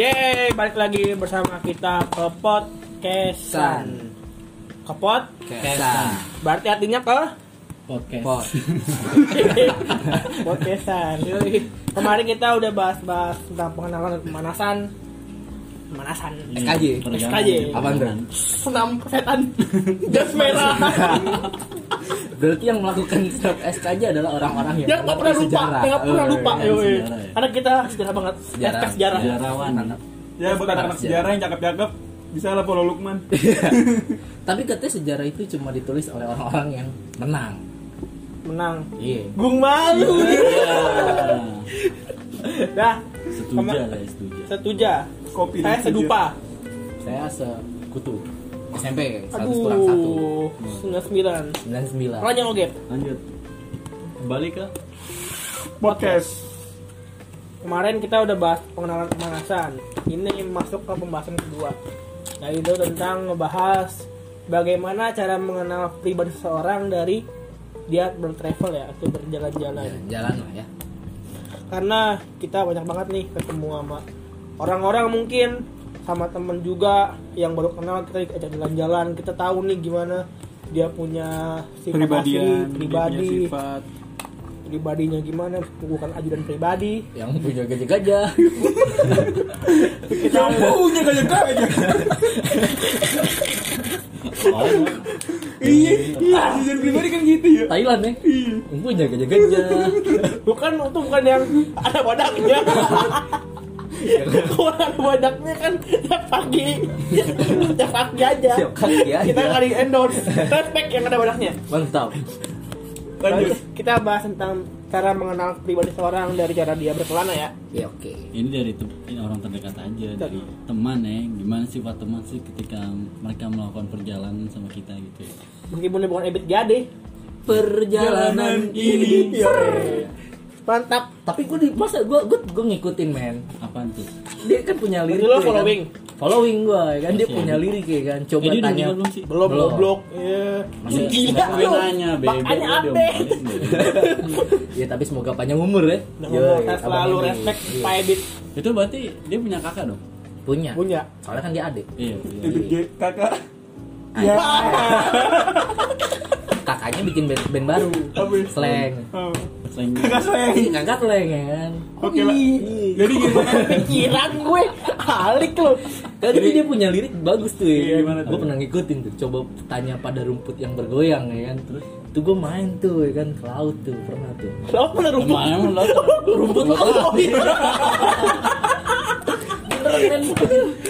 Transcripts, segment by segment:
Yeay, balik lagi bersama kita ke podcastan. Ke pod? Kesan. Berarti artinya ke podcast Pot. podcastan. Kemarin kita udah bahas-bahas tentang pengenalan dan pemanasan. Pemanasan. SKJ. SKJ. Tuh? Senam setan. Jas merah. Berarti yang melakukan swab SKJ adalah orang-orang yang Yang nggak pernah lupa, sejarah. yang nggak pernah Oh, lupa. iya. Yoi. sejarah ya. Karena kita sejarah banget. Sejarah. Sejarah. sejarawan. Ya buat anak-anak sejarah yang cakep-cakep bisa lah follow Lukman. Tapi katanya sejarah itu cuma ditulis oleh orang-orang yang menang. Menang. Iya. Gung malu. ya Dah, setuju lah ya setuju setuja. Kopi Saya sedupa. Saya sekutu. SMP 100 kurang 1. Aduh, 99. 99. Lanjut oke. lanjut kembali ke podcast. Kemarin kita udah bahas pengenalan pemanasan. Ini masuk ke pembahasan kedua. Yaitu tentang ngebahas bagaimana cara mengenal pribadi seseorang dari dia bertravel ya atau berjalan-jalan. Ya, jalan lah ya. Karena kita banyak banget nih ketemu sama orang-orang mungkin sama temen juga yang baru kenal kita ajak jalan-jalan kita tahu nih gimana dia punya sifat asli, Pribadian, dia punya pribadi sifat. pribadinya gimana bukan ajudan pribadi Yang punya gajah-gajah. kita Punya oh, Iya, iya, season pribadi kan gitu ya. Thailand ya. Yang punya gajah-gajah. bukan itu bukan yang ada wadaknya kalau ada wadaknya kan tiap pagi. Tiap pagi aja. Tiap pagi aja. kita kali endorse. Respect yang ada wadaknya Mantap. Lanjut. kita bahas tentang cara mengenal pribadi seorang dari cara dia berkelana ya. Ya oke. ini dari ini orang terdekat aja dari teman ya. Gimana sifat teman sih ketika mereka melakukan perjalanan sama kita gitu ya? Meskipun bukan ebit gade. Perjalanan ini. Mantap Tapi gue di masa gue gue gue ngikutin men. apaan tuh Dia kan punya lirik. Lo tuh, ya kan? following? Following gue ya kan dia Masih punya lirik ya kan. Coba jadi tanya. belum sih belum Belum. iya Masih- gila gue lu nanya bebe makanya update. Ya tapi semoga panjang umur ya. Abang selalu respect Iya. Pak Ebit itu berarti dia punya kakak dong Punya. punya Soalnya kan dia adik. iya iya G, kakak. Ya Kakaknya bikin band, band baru. Slang. Oh. selain Kakak slang. Kakak slang ya kan. Oke lah. Jadi gimana? pikiran gue alik lo Kan tapi dia punya lirik bagus tuh Iya, ya. gimana Gue tuh? pernah ngikutin tuh. Coba tanya pada rumput yang bergoyang ya kan. Terus itu gue main tuh ya kan ke laut tuh pernah tuh. lo mana rumput lo rumput laut.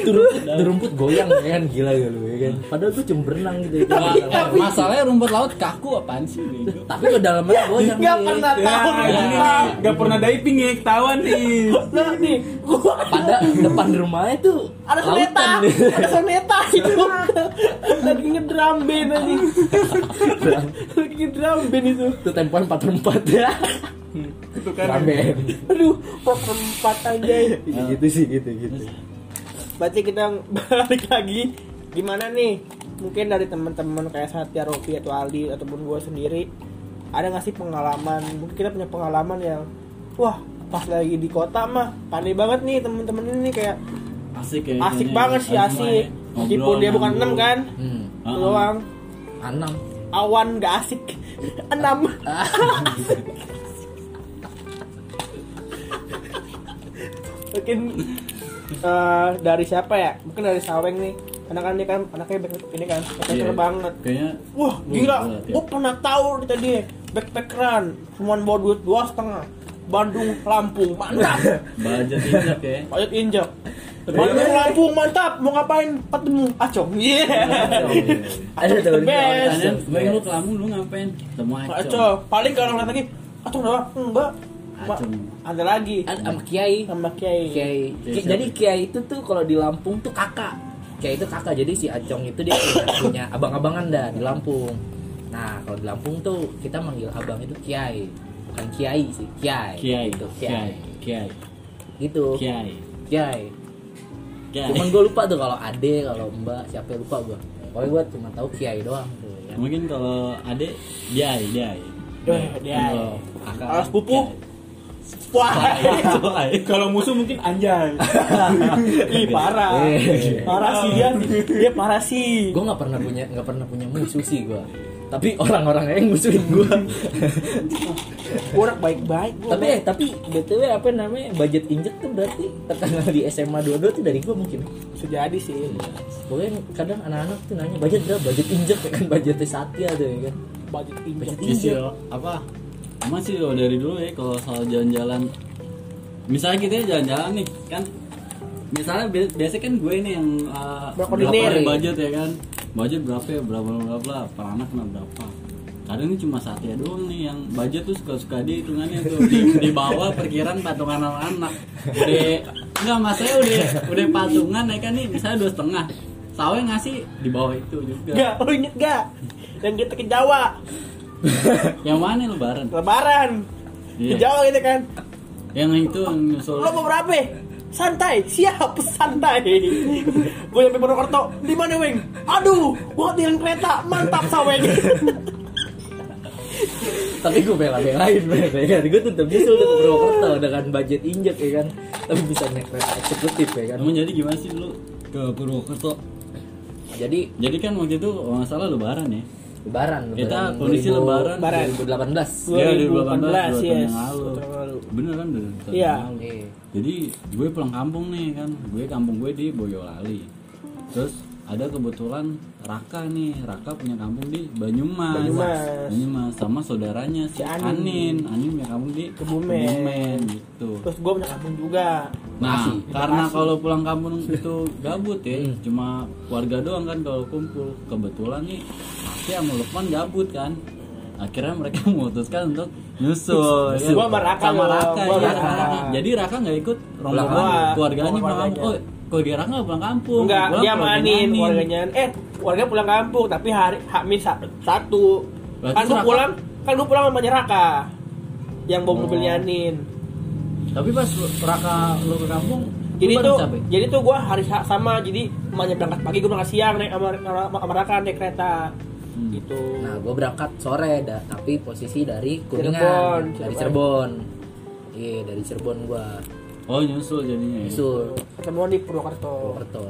Tuh rumput, goyang ya kan gila ya lu ya kan. Padahal tuh cuma berenang gitu ya. Eh, masalahnya rumput laut kaku apaan sih? Tapi ke dalamnya goyang. nggak nih. pernah Ya, tahu ini nih, gak pernah diving ya, ketahuan nih. nah nih gua Pada depan rumahnya tuh ada soneta. Ada soneta itu. Lagi ngedrum band aja. Lagi ngedrum band itu. Itu tempoan 4 per 4 ya. Itu kan. Ramen. aduh kok perempat aja. Gitu sih gitu gitu. berarti kita balik lagi. Gimana nih? Mungkin dari teman-teman kayak Satya Rofi atau Aldi ataupun gue sendiri ada nggak sih pengalaman? Mungkin kita punya pengalaman yang wah pas lagi di kota mah pandai banget nih teman-teman ini kayak asik ya asik banget sih asik. Meskipun dia bukan enam kan Hmm. Ah, Itu doang. Anam. awan nggak asik enam. Mungkin eh, dari siapa ya? Mungkin dari Saweng nih. Karena kan dia kan anaknya back- ini kan backpacker Iya. banget. kayaknya wah gila. ya. gue pernah tahu dia tadi backpackeran. Cuma bawa duit dua setengah. Bandung Lampung mantap. Budget injak ya. Pajak injak Bandung Lampung mantap mau ngapain ketemu acong iya Ada tuh. best. Sebenarnya lu ke Lampung lu ngapain? Temu Acong. acong paling kalau ngeliat lagi acong doang enggak ada lagi Ada sama Kiai. sama Kiai Kiai. Jadi Kiai itu tuh kalau di Lampung tuh kakak. Kiai itu kakak. Jadi si Acong itu dia punya, abang-abangan dah di Lampung. Nah, kalau di Lampung tuh kita manggil abang itu Kiai. Bukan Kiai sih, Kiai. Kiai, Gitu, Kiai, Kiai, Gitu. Kiai, Kiai. Kiai. Cuman gue lupa tuh kalau Ade, kalau Mbak, siapa yang lupa gue. Pokoknya gue cuma tahu Kiai doang tuh. Ya. Mungkin kalau adek Diai, Diai. Deh, dia Kalau sepupu? Kiai. Wah, Kalau musuh mungkin anjay. ih parah. Parah sih dia. Dia parah sih. gue nggak pernah punya nggak pernah punya musuh sih gue tapi orang-orang yang musuhin gue Gua orang baik-baik gua. tapi eh tapi btw apa namanya budget injek tuh berarti tekanan di SMA 22 tuh dari gue mungkin bisa jadi sih. Pokoknya kadang anak-anak tuh nanya budget berapa budget injek ya kan budgetnya Satya tuh ya kan Budget injek. Budget Isi apa? Emang sih oh, dari dulu ya kalau soal jalan-jalan misalnya kita jalan-jalan nih kan misalnya bi- biasanya kan gue nih yang uh, Berkoordinir. berapa nih budget ya kan budget berapa ya berapa berapa berapa per anak kena berapa kadang ini cuma Satya doang nih yang budget tuh suka-suka dia hitungannya tuh di, di bawah perkiraan patungan anak-anak udah enggak maksudnya udah udah patungan ya kan nih misalnya dua setengah sawe ngasih di bawah itu juga Enggak, lu inget gak? Yang kita ke Jawa, yang mana lebaran lebaran. Ke Iya. Jawa gitu kan. yang itu yang nyusul Lo mau berapa? Santai, siap, santai. gue nyampe Purwokerto, di mana weng? Aduh, gua ketinggalan kereta, mantap saweng. tapi gue bela-belain ya kan gue tetap nyusul ke Purwokerto dengan budget injek ya kan tapi bisa naik kereta eksekutif ya kan Kamu jadi gimana sih lu ke Purwokerto? jadi Jadi kan waktu itu kalau nggak salah lebaran ya. Lebaran Kita lebaran kondisi 2000 lebaran. Lebaran. 2018 Iya, 2018, 2018, dua tahun yes. lalu. Lalu. Bener kan lalu. Iya. Jadi gue pulang kampung nih kan. Gue kampung gue di Boyolali. Terus ada kebetulan Raka nih, Raka punya kampung di Banyumas. Banyumas. Banyumas sama saudaranya Si si Anin. Anin. Anin punya kampung di Kebumen. Kebumen gitu. Terus gue punya kampung juga. Nah, Bekasi. karena kalau pulang kampung itu gabut ya, Hmm. cuma warga doang kan kalau kumpul. Kebetulan nih, sama Lukman gabut kan. Akhirnya mereka memutuskan untuk nyusul. ya. Sama Raka sama Raka, sama Raka. Jadi Raka nggak ikut rombongan keluarganya Pulang kampung. Oh. Keluarga Raka nggak pulang kampung. Enggak, Pulang dia manin Anin. warganya. Eh, warga pulang kampung tapi hari Hamin satu. Berarti Kan gue Raka- pulang, kan gue pulang sama Raka. Yang bawa Oh. mobilnya Anin. Tapi pas Raka lu ke kampung, Jadi lu tuh, capek? jadi tuh gue hari sa- sama, jadi emaknya berangkat pagi, gue berangkat siang naik sama, sama, Raka naik kereta. Hmm. Gitu. Nah, gue berangkat sore, dah, tapi posisi dari Kuningan, Cirebon, dari Cirebon. Cirebon. Iya, dari Cirebon gua. Oh nyusul jadinya. ya? Nyusul Ketemuan di Purwokerto. Purwokerto.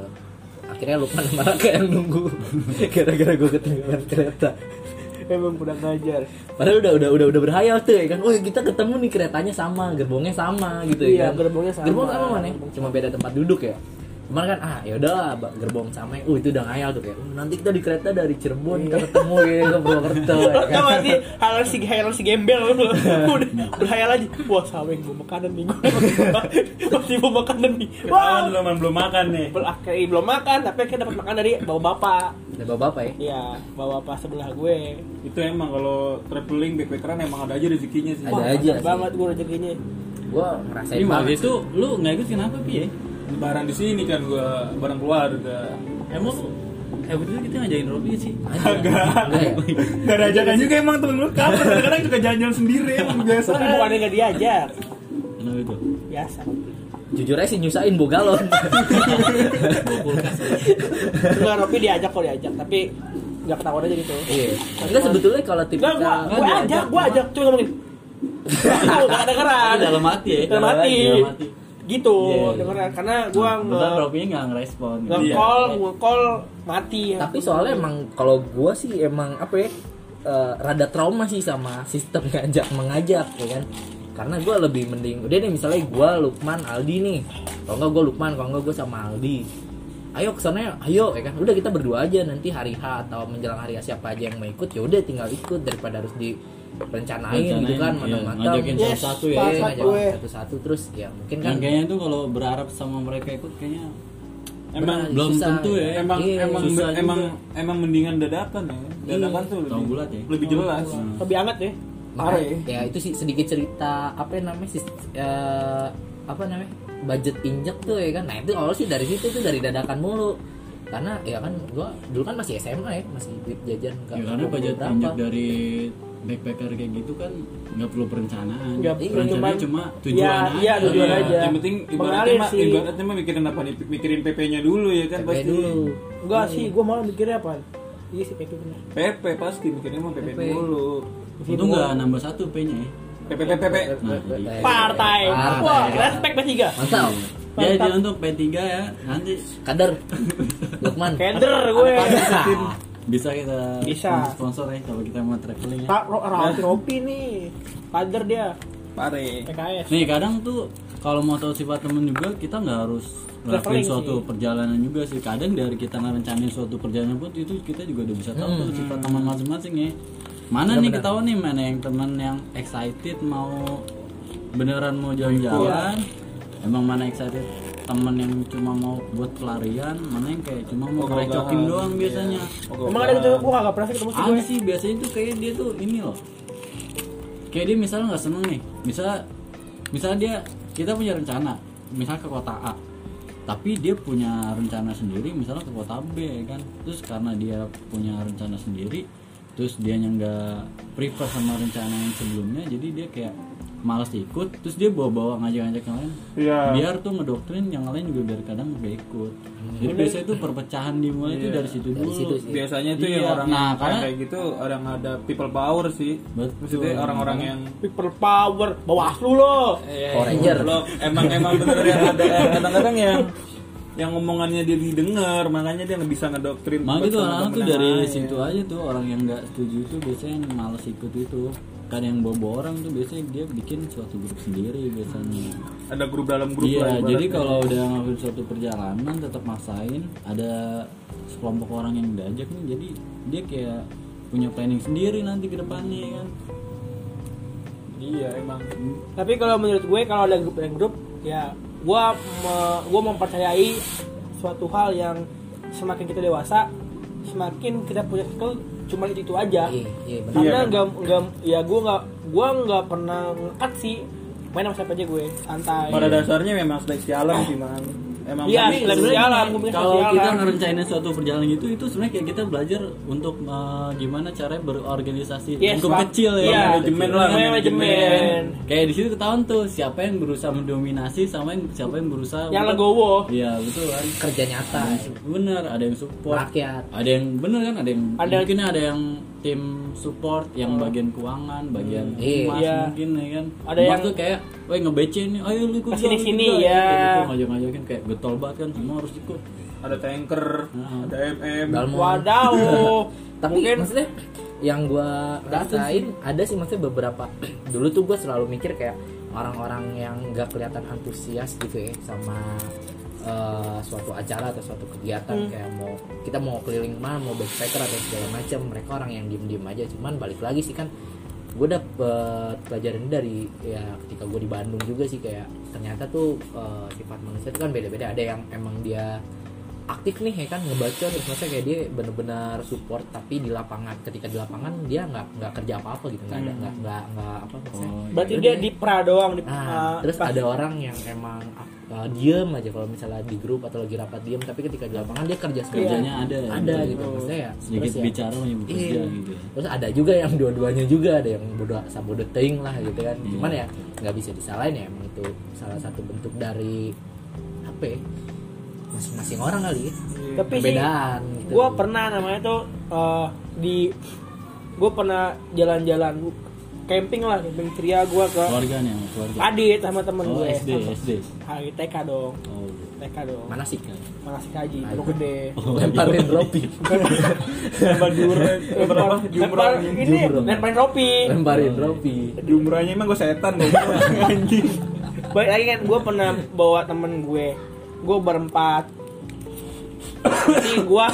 Akhirnya Lukman sama Raka yang nunggu gara-gara gue ketinggalan kereta. Emang udah ngajar. Padahal udah udah udah udah berhayal tuh ya kan. Oh, kita ketemu nih keretanya sama, gerbongnya sama gitu Iya, ya kan. gerbongnya sama. Gerbong sama mana? Cuma beda tempat duduk ya. Cuman kan ah ya udahlah Ba- gerbong sama. Uh itu udah ngayal tuh kayak. "Oh, nanti kita di kereta dari Cirebon kita ketemu ya ke Purwokerto ya Tau kan. gak sih hal si hal si gembel udah berhayal aja wah saweng bawa makanan nih gue masih bawa makanan nih Kita wah belum belum makan nih. Bel- akhirnya belum makan tapi akhirnya dapat makan dari bawa bapak Ada bapak ya. iya bawa bapak sebelah gue Itu emang kalau traveling backpackeran emang ada aja rezekinya sih. Ada aja banget gue rezekinya Gua ngerasain Ini waktu banget. itu lu nggak ikut kenapa Pi ya? Lebaran di sini kan gua bareng keluarga. Emang lu eh itu kita ngajakin Robi sih. Agak. Enggak? Gak ada ajakan juga emang temen lu kapan kadang-kadang juga jalan-jalan sendiri emang biasa. tapi bukannya nggak diajak Kenapa itu? biasa Jujur aja sih nyusahin bawa galon. enggak Robi diajak kok diajak tapi nggak ketahuan aja gitu Iya. Enggak sebetulnya kalau Enggak, gua, tipikal gua ajak, gua ajak, cuma ngomongin. Gak kedengeran. Tapi dalam hati ya. Dalam hati. Gitu, Iya. dengeran. Karena gua Betul nge- Robi nggak ngerespon. gitu. nge-call, nge-call mati. tapi soalnya emang kalau gua sih emang apa ya eh, rada trauma sih sama sistem ngajak mengajak ya kan karena gua lebih mending udah nih misalnya gua Lukman Aldi nih kalau enggak gua Lukman kalau enggak gua sama Aldi ayo ke sana ayo ya kan udah kita berdua aja nanti hari H atau menjelang hari H siapa aja yang mau ikut ya udah tinggal ikut daripada harus direncanain gitu kan Rencanain, iya, ngajakin Yes, satu-satu ya. Iya, gue. satu-satu terus ya mungkin kan Yang kayaknya tuh kalau berharap sama mereka ikut kayaknya Emang Benar, belum susah, tentu ya. emang Iya, emang susah emang juga. emang mendingan dadakan ya. Dadakan tuh Tahun lebih, bulat ya. lebih jelas. Lebih hangat ya. Makanya, Parah ya. ya itu sih sedikit cerita apa yang namanya sis- eh, apa namanya budget injek tuh ya kan nah itu awal sih dari situ tuh dari dadakan mulu karena ya kan gua dulu kan masih SMA ya masih duit jajan nggak Ya karena budget berapa. injek dari backpacker kayak gitu kan nggak perlu perencanaan. Nggak perlu, Perencanaannya cuman- cuma Iya, tujuan aja. iya, tujuan Iya, aja. Yang penting ibaratnya mah ibaratnya mah mikirin apa nih? Mikirin PP-nya dulu ya kan PP pasti. dulu Enggak sih, gua malah mikirnya apa? Iya sih PP bener. PP pasti mikirnya mah PP, PP. dulu. Itu nggak nambah satu P-nya ya. PPPP. Nah, jadi- Partai. Partai. Wah, respect P3. Mantap. Ya jadi untuk P3 ya nanti Kader. Lukman. Keder gue. Bisa kita Bisa. sponsor ya kalau kita mau traveling ya. Pak Ro- Rauti Ropi nih. Kader dia. Pare. PKS. Nih kadang tuh kalau mau tahu sifat temen juga kita nggak harus ngelakuin suatu sih. perjalanan juga sih. Kadang dari kita ngerencanain suatu perjalanan pun itu kita juga udah bisa tahu tuh sifat teman masing-masing ya. Mana nih ketahuan nih mana yang teman yang excited mau beneran mau jalan-jalan. Emang mana excited teman yang cuma mau buat pelarian, mana yang kayak cuma mau Ogah-ogahan. recokin doang biasanya. Emang ada gitu gua kagak pernah sih ketemu sih gue. Sih biasanya tuh kayak dia tuh ini loh. Kayak dia misalnya nggak seneng nih, misalnya misalnya dia kita punya rencana, misalnya ke kota A, tapi dia punya rencana sendiri, misalnya ke kota B kan, terus karena dia punya rencana sendiri, terus dia yang nggak prefer sama rencana yang sebelumnya, jadi dia kayak malas ikut, terus dia bawa-bawa ngajak-ngajak yang lain, Iya. biar tuh ngedoktrin yang lain juga biar kadang nggak ikut. Jadi biasanya tuh perpecahan dimulai itu dari situ Dari dulu. situ sih. Biasanya tuh Iya, yang orang nah, yang karena- kayak gitu orang ada people power sih. Betul. Maksudnya orang-orang yang People power. Bawaslu lo. Power Ranger. Goblok. emang emang bener yang ada kadang-kadang yang yang ngomongannya dia didengar makanya dia nggak bisa ngedoktrin Makanya gitu teman-teman orang tuh dari lain. situ aja tuh orang yang nggak setuju itu biasanya yang males ikut itu kan yang bawa orang tuh biasanya dia bikin suatu grup sendiri biasanya. Ada grup dalam grup iya lah jadi kalau udah ngelakuin suatu perjalanan tetap maksain ada sekelompok orang yang diajak nih jadi dia kayak punya planning sendiri nanti ke depannya kan? Iya emang. Tapi kalau menurut gue kalau ada grup dan grup ya gua me- gua mempercayai suatu hal yang semakin kita dewasa semakin kita punya skill cuma itu itu aja. Iya, iya benar. Karena Iya, nggak nggak ya gua nggak gua nggak pernah ngekat sih main sama siapa aja gue santai. pada dasarnya memang seleksi alam sih man emang Iya, punya kalau kita ngerencanain suatu perjalanan gitu itu sebenarnya kayak kita belajar untuk eh, gimana caranya berorganisasi Yes, lingkup Pak. kecil ya Iya, manajemen lah, manajemen. kayak di situ ketahuan tuh siapa yang berusaha mendominasi sama yang siapa yang berusaha Yang untuk- legowo. iya betul kan Kerja nyata. bener ada yang support Rakyat. ada yang bener kan ada yang Ada- mungkin ada yang tim support yang bagian keuangan bagian Iya. humas Iya. mungkin ya kan Ada Humas yang- tuh kayak woi ngebece nih ayo lu ikut sini, gua." ya. Kayak gitu ngajak-ngajakin kayak getol banget kan semua harus ikut ada tanker ada mm Dalmon. Wadaw. Tapi Mungkin maksudnya yang gua rasain ada sih maksudnya beberapa dulu tuh gua selalu mikir kayak orang-orang yang nggak kelihatan antusias gitu ya sama eh, suatu acara atau suatu kegiatan Hmm. kayak mau kita mau keliling mana mau backpacker atau segala macam mereka orang yang diem-diem aja cuman balik lagi sih kan gue dapet pelajaran dari ya ketika gue di Bandung juga sih kayak ternyata tuh eh, sifat manusia itu kan beda-beda. Ada yang emang dia aktif nih ya kan ngebaca terus. Maksudnya kayak dia bener-bener support tapi di lapangan ketika di lapangan dia nggak nggak kerja apa-apa gitu. Nggak ada nggak nggak nggak apa maksudnya? Oh, Berarti Terus dia di pra doang di Nah, ah, terus pas- ada orang yang emang uh, diem aja kalau misalnya di grup atau lagi rapat diem tapi ketika di lapangan dia kerja kerjanya ada ada gitu. gitu maksudnya ya sedikit terus ya- bicara bekerja Iya. gitu terus ada juga yang dua-duanya juga ada yang bodoh sabodo teing lah gitu kan. Iya. cuman ya nggak bisa disalahin ya emang itu salah satu bentuk dari apa ya masing-masing orang kali. Ya Tapi sih perbedaan gitu. gue pernah namanya tuh eh, di gue pernah jalan-jalan camping lah camping ceria gue ke keluarganya keluarga. Adit sama temen oh gue SD SD Hari TK dong. Oh. TK dong. Mana sih mana sih kaji Pondok gede. Oh, lemparin ropi. Lempar jumrah lempar ini Jumroh. lemparin ropi. Lemparin ropi. Jumrahnya emang gue setan dong anjing balik lagi kan gue pernah bawa temen gue gue berempat. Jadi gue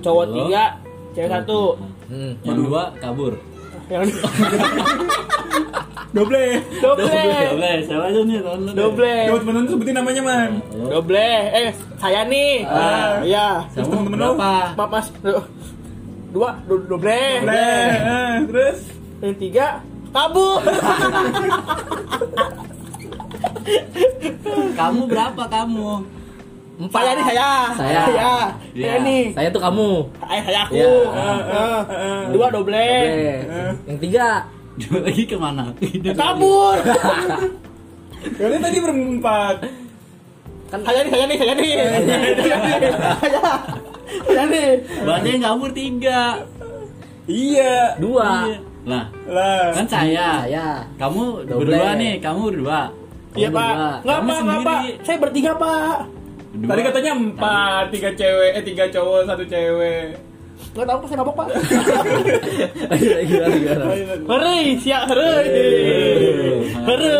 cowok Lo? tiga cewek satu. hmm. yang dua kabur. Yang doble. Doble. Doble, siapa aja nih? Lu doble. Coba temen lu sebutin namanya man? Doble. Eh saya nih. Ah. iya. Sama temen-temen lu? berapa? Maaf mas. Dua do- doble. Doble. Eh, terus? Yang tiga kabur kamu berapa kamu saya nih saya Saya. saya Iya. saya nih saya tuh kamu saya saya aku Iya. Eh, eh. dua doble Oke. yang tiga Dua lagi ke mana? kabur kalian tadi berempat kan saya nih saya nih saya nih saya nih saya saya nih Berarti yang kabur tiga iya dua Iya. Lah, Lah. kan saya. ya Kamu Double. berdua nih, kamu berdua. Iya Kamu pak, nggak pak, nggak pak, saya bertiga pak. Berdua. Tadi katanya empat, tiga cewek, eh tiga cowok, satu cewek. Nggak tahu saya mabok pak. gimana gimana gimana Hore, siap hore, hore,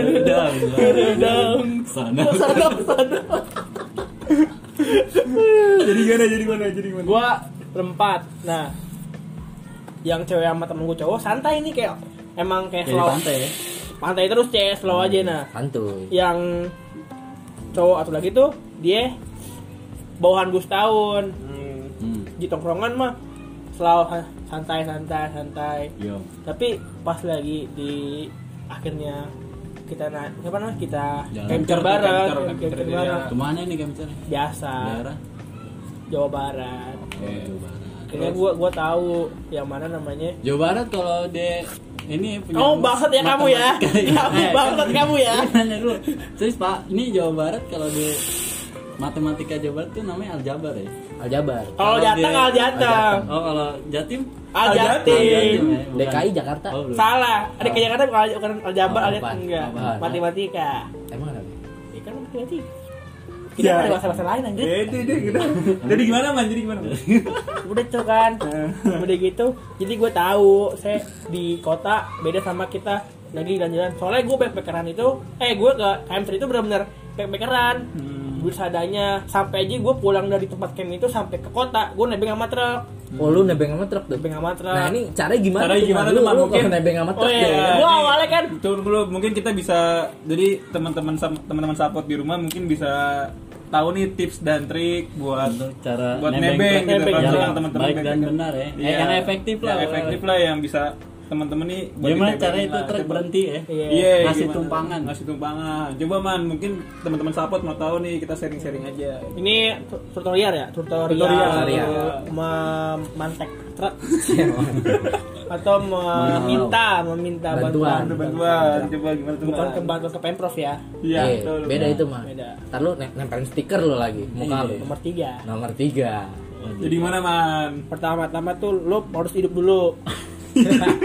Redang. redang. Sana. Sana, sana. jadi gimana? Jadi gimana? Jadi gimana? Gua berempat. Nah, yang cewek sama temen gue cowok santai nih kayak emang kayak slow. pantai ya. Pantai terus cek slow aja nah. santuy Yang cowok atau lagi tuh dia bawahan gue setahun Hmm. Hmm. di tongkrongan mah selalu santai santai santai Yo. tapi pas lagi di akhirnya kita na apa namanya kita Capture, bareng bareng iya. Ke mana nih kemcernya? biasa Daerah? Jawa Barat Oke, Jawa Barat. akhirnya gua gua tahu yang mana namanya Jawa Barat kalau de ini punya Oh, bangsat ya kamu ya. Kamu Eh, bangsat kamu ya. Nanya dulu. Serius Pak, ini Jawa Barat kalau di matematika Jawa Barat tuh namanya aljabar ya. aljabar. Kalau Kalau Jateng dia- al Jateng Oh, kalau Jatim? Al Al Jatim Jatim ya. DKI Jakarta. Oh, salah. Ada ke Jakarta bukan bukan al Jabar Oh, al apaan? enggak. Matematika. Emang ada? Ya kan matematika kita Ya. ada bahasa-bahasa lain anjir Beda deh, gitu. Jadi gimana man? Jadi gimana? Man? udah tuh kan udah gitu jadi gue tahu saya di kota beda sama kita lagi jalan-jalan soalnya gue backpackeran itu eh gue ke KM3 itu benar-benar backpackeran Hmm. duit sadanya sampai aja gue pulang dari tempat camp itu sampai ke kota gue nebeng sama truk oh lu nebeng sama truk tuh nebeng sama truk nah ini caranya gimana Caranya tuh, gimana Man? tuh, lu, Man? lu Mungkin- nebeng sama oh truk iya tuh gue awalnya kan Tunggu dulu, mungkin kita bisa jadi teman-teman teman-teman support di rumah mungkin bisa tahu nih tips dan trik buat Untuk cara buat nebeng nebeng gitu nebeng, iya. misalkan teman-teman baik dan backpacker. benar ya. Iya. Yang efektif lah. Yang efektif lah yang bisa teman-teman nih buat Gimana cara itu lah. truk berhenti ya? Iya. Iya, Ngasih gimana? tumpangan. Ngasih tumpangan. Coba man, mungkin teman-teman support mau tahu nih kita sharing-sharing aja. ini tu- tutorial ya tutorial, Tutorial. memantek truk atau meminta meminta Bantuan. bantuan, Bantuan, coba gimana tuh? bukan ke bantuan ke pemprov ya Iya, Eh, betul. beda itu mah Beda. ntar lu ne- nempelin stiker lu lagi muka lu nomor tiga nomor tiga Jadi gimana man? pertama-tama tuh lo harus hidup dulu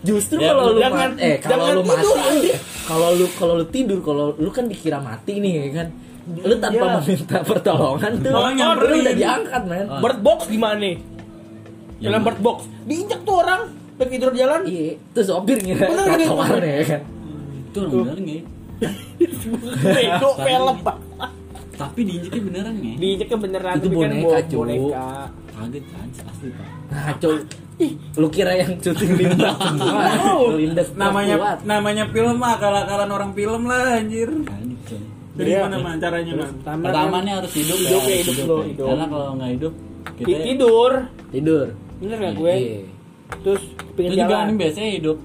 Justru Ya, kalau lu jangan- mati, eh kalau lu mati, anjing. kalau lu kalau lu tidur, kalau lu kan dikira mati nih ya kan. Lu tanpa Iya. meminta pertolongan tuh, Malah lu udah diangkat, men. Oh. bird box gimana nih Mana? bird box diinjak tuh orang lagi tidur di jalan Iya, tuh sopir ngira Bener, bener, bener. ya kan. Itu orang nggak ya? bego film pak Tapi diinjeknya beneran nggak ya? diinjaknya beneran Itu kan boneka, bo- cu. boneka Kaget kan, asli pak. Nah, coy. Ih, lu kira yang syuting lindas semua. Lindas namanya kuat. namanya film mah akal-akalan orang film lah anjir. Jadi Iya. gimana man caranya man? pertama, Pertama kan nih harus hidup, Hidup ya, ya, harus hidup lo, ya. hidup. Karena kalau nggak hidup, kita ti- tidur tidur. Bener gak gue Iya. terus itu pinggir juga jalan ini biasanya hidup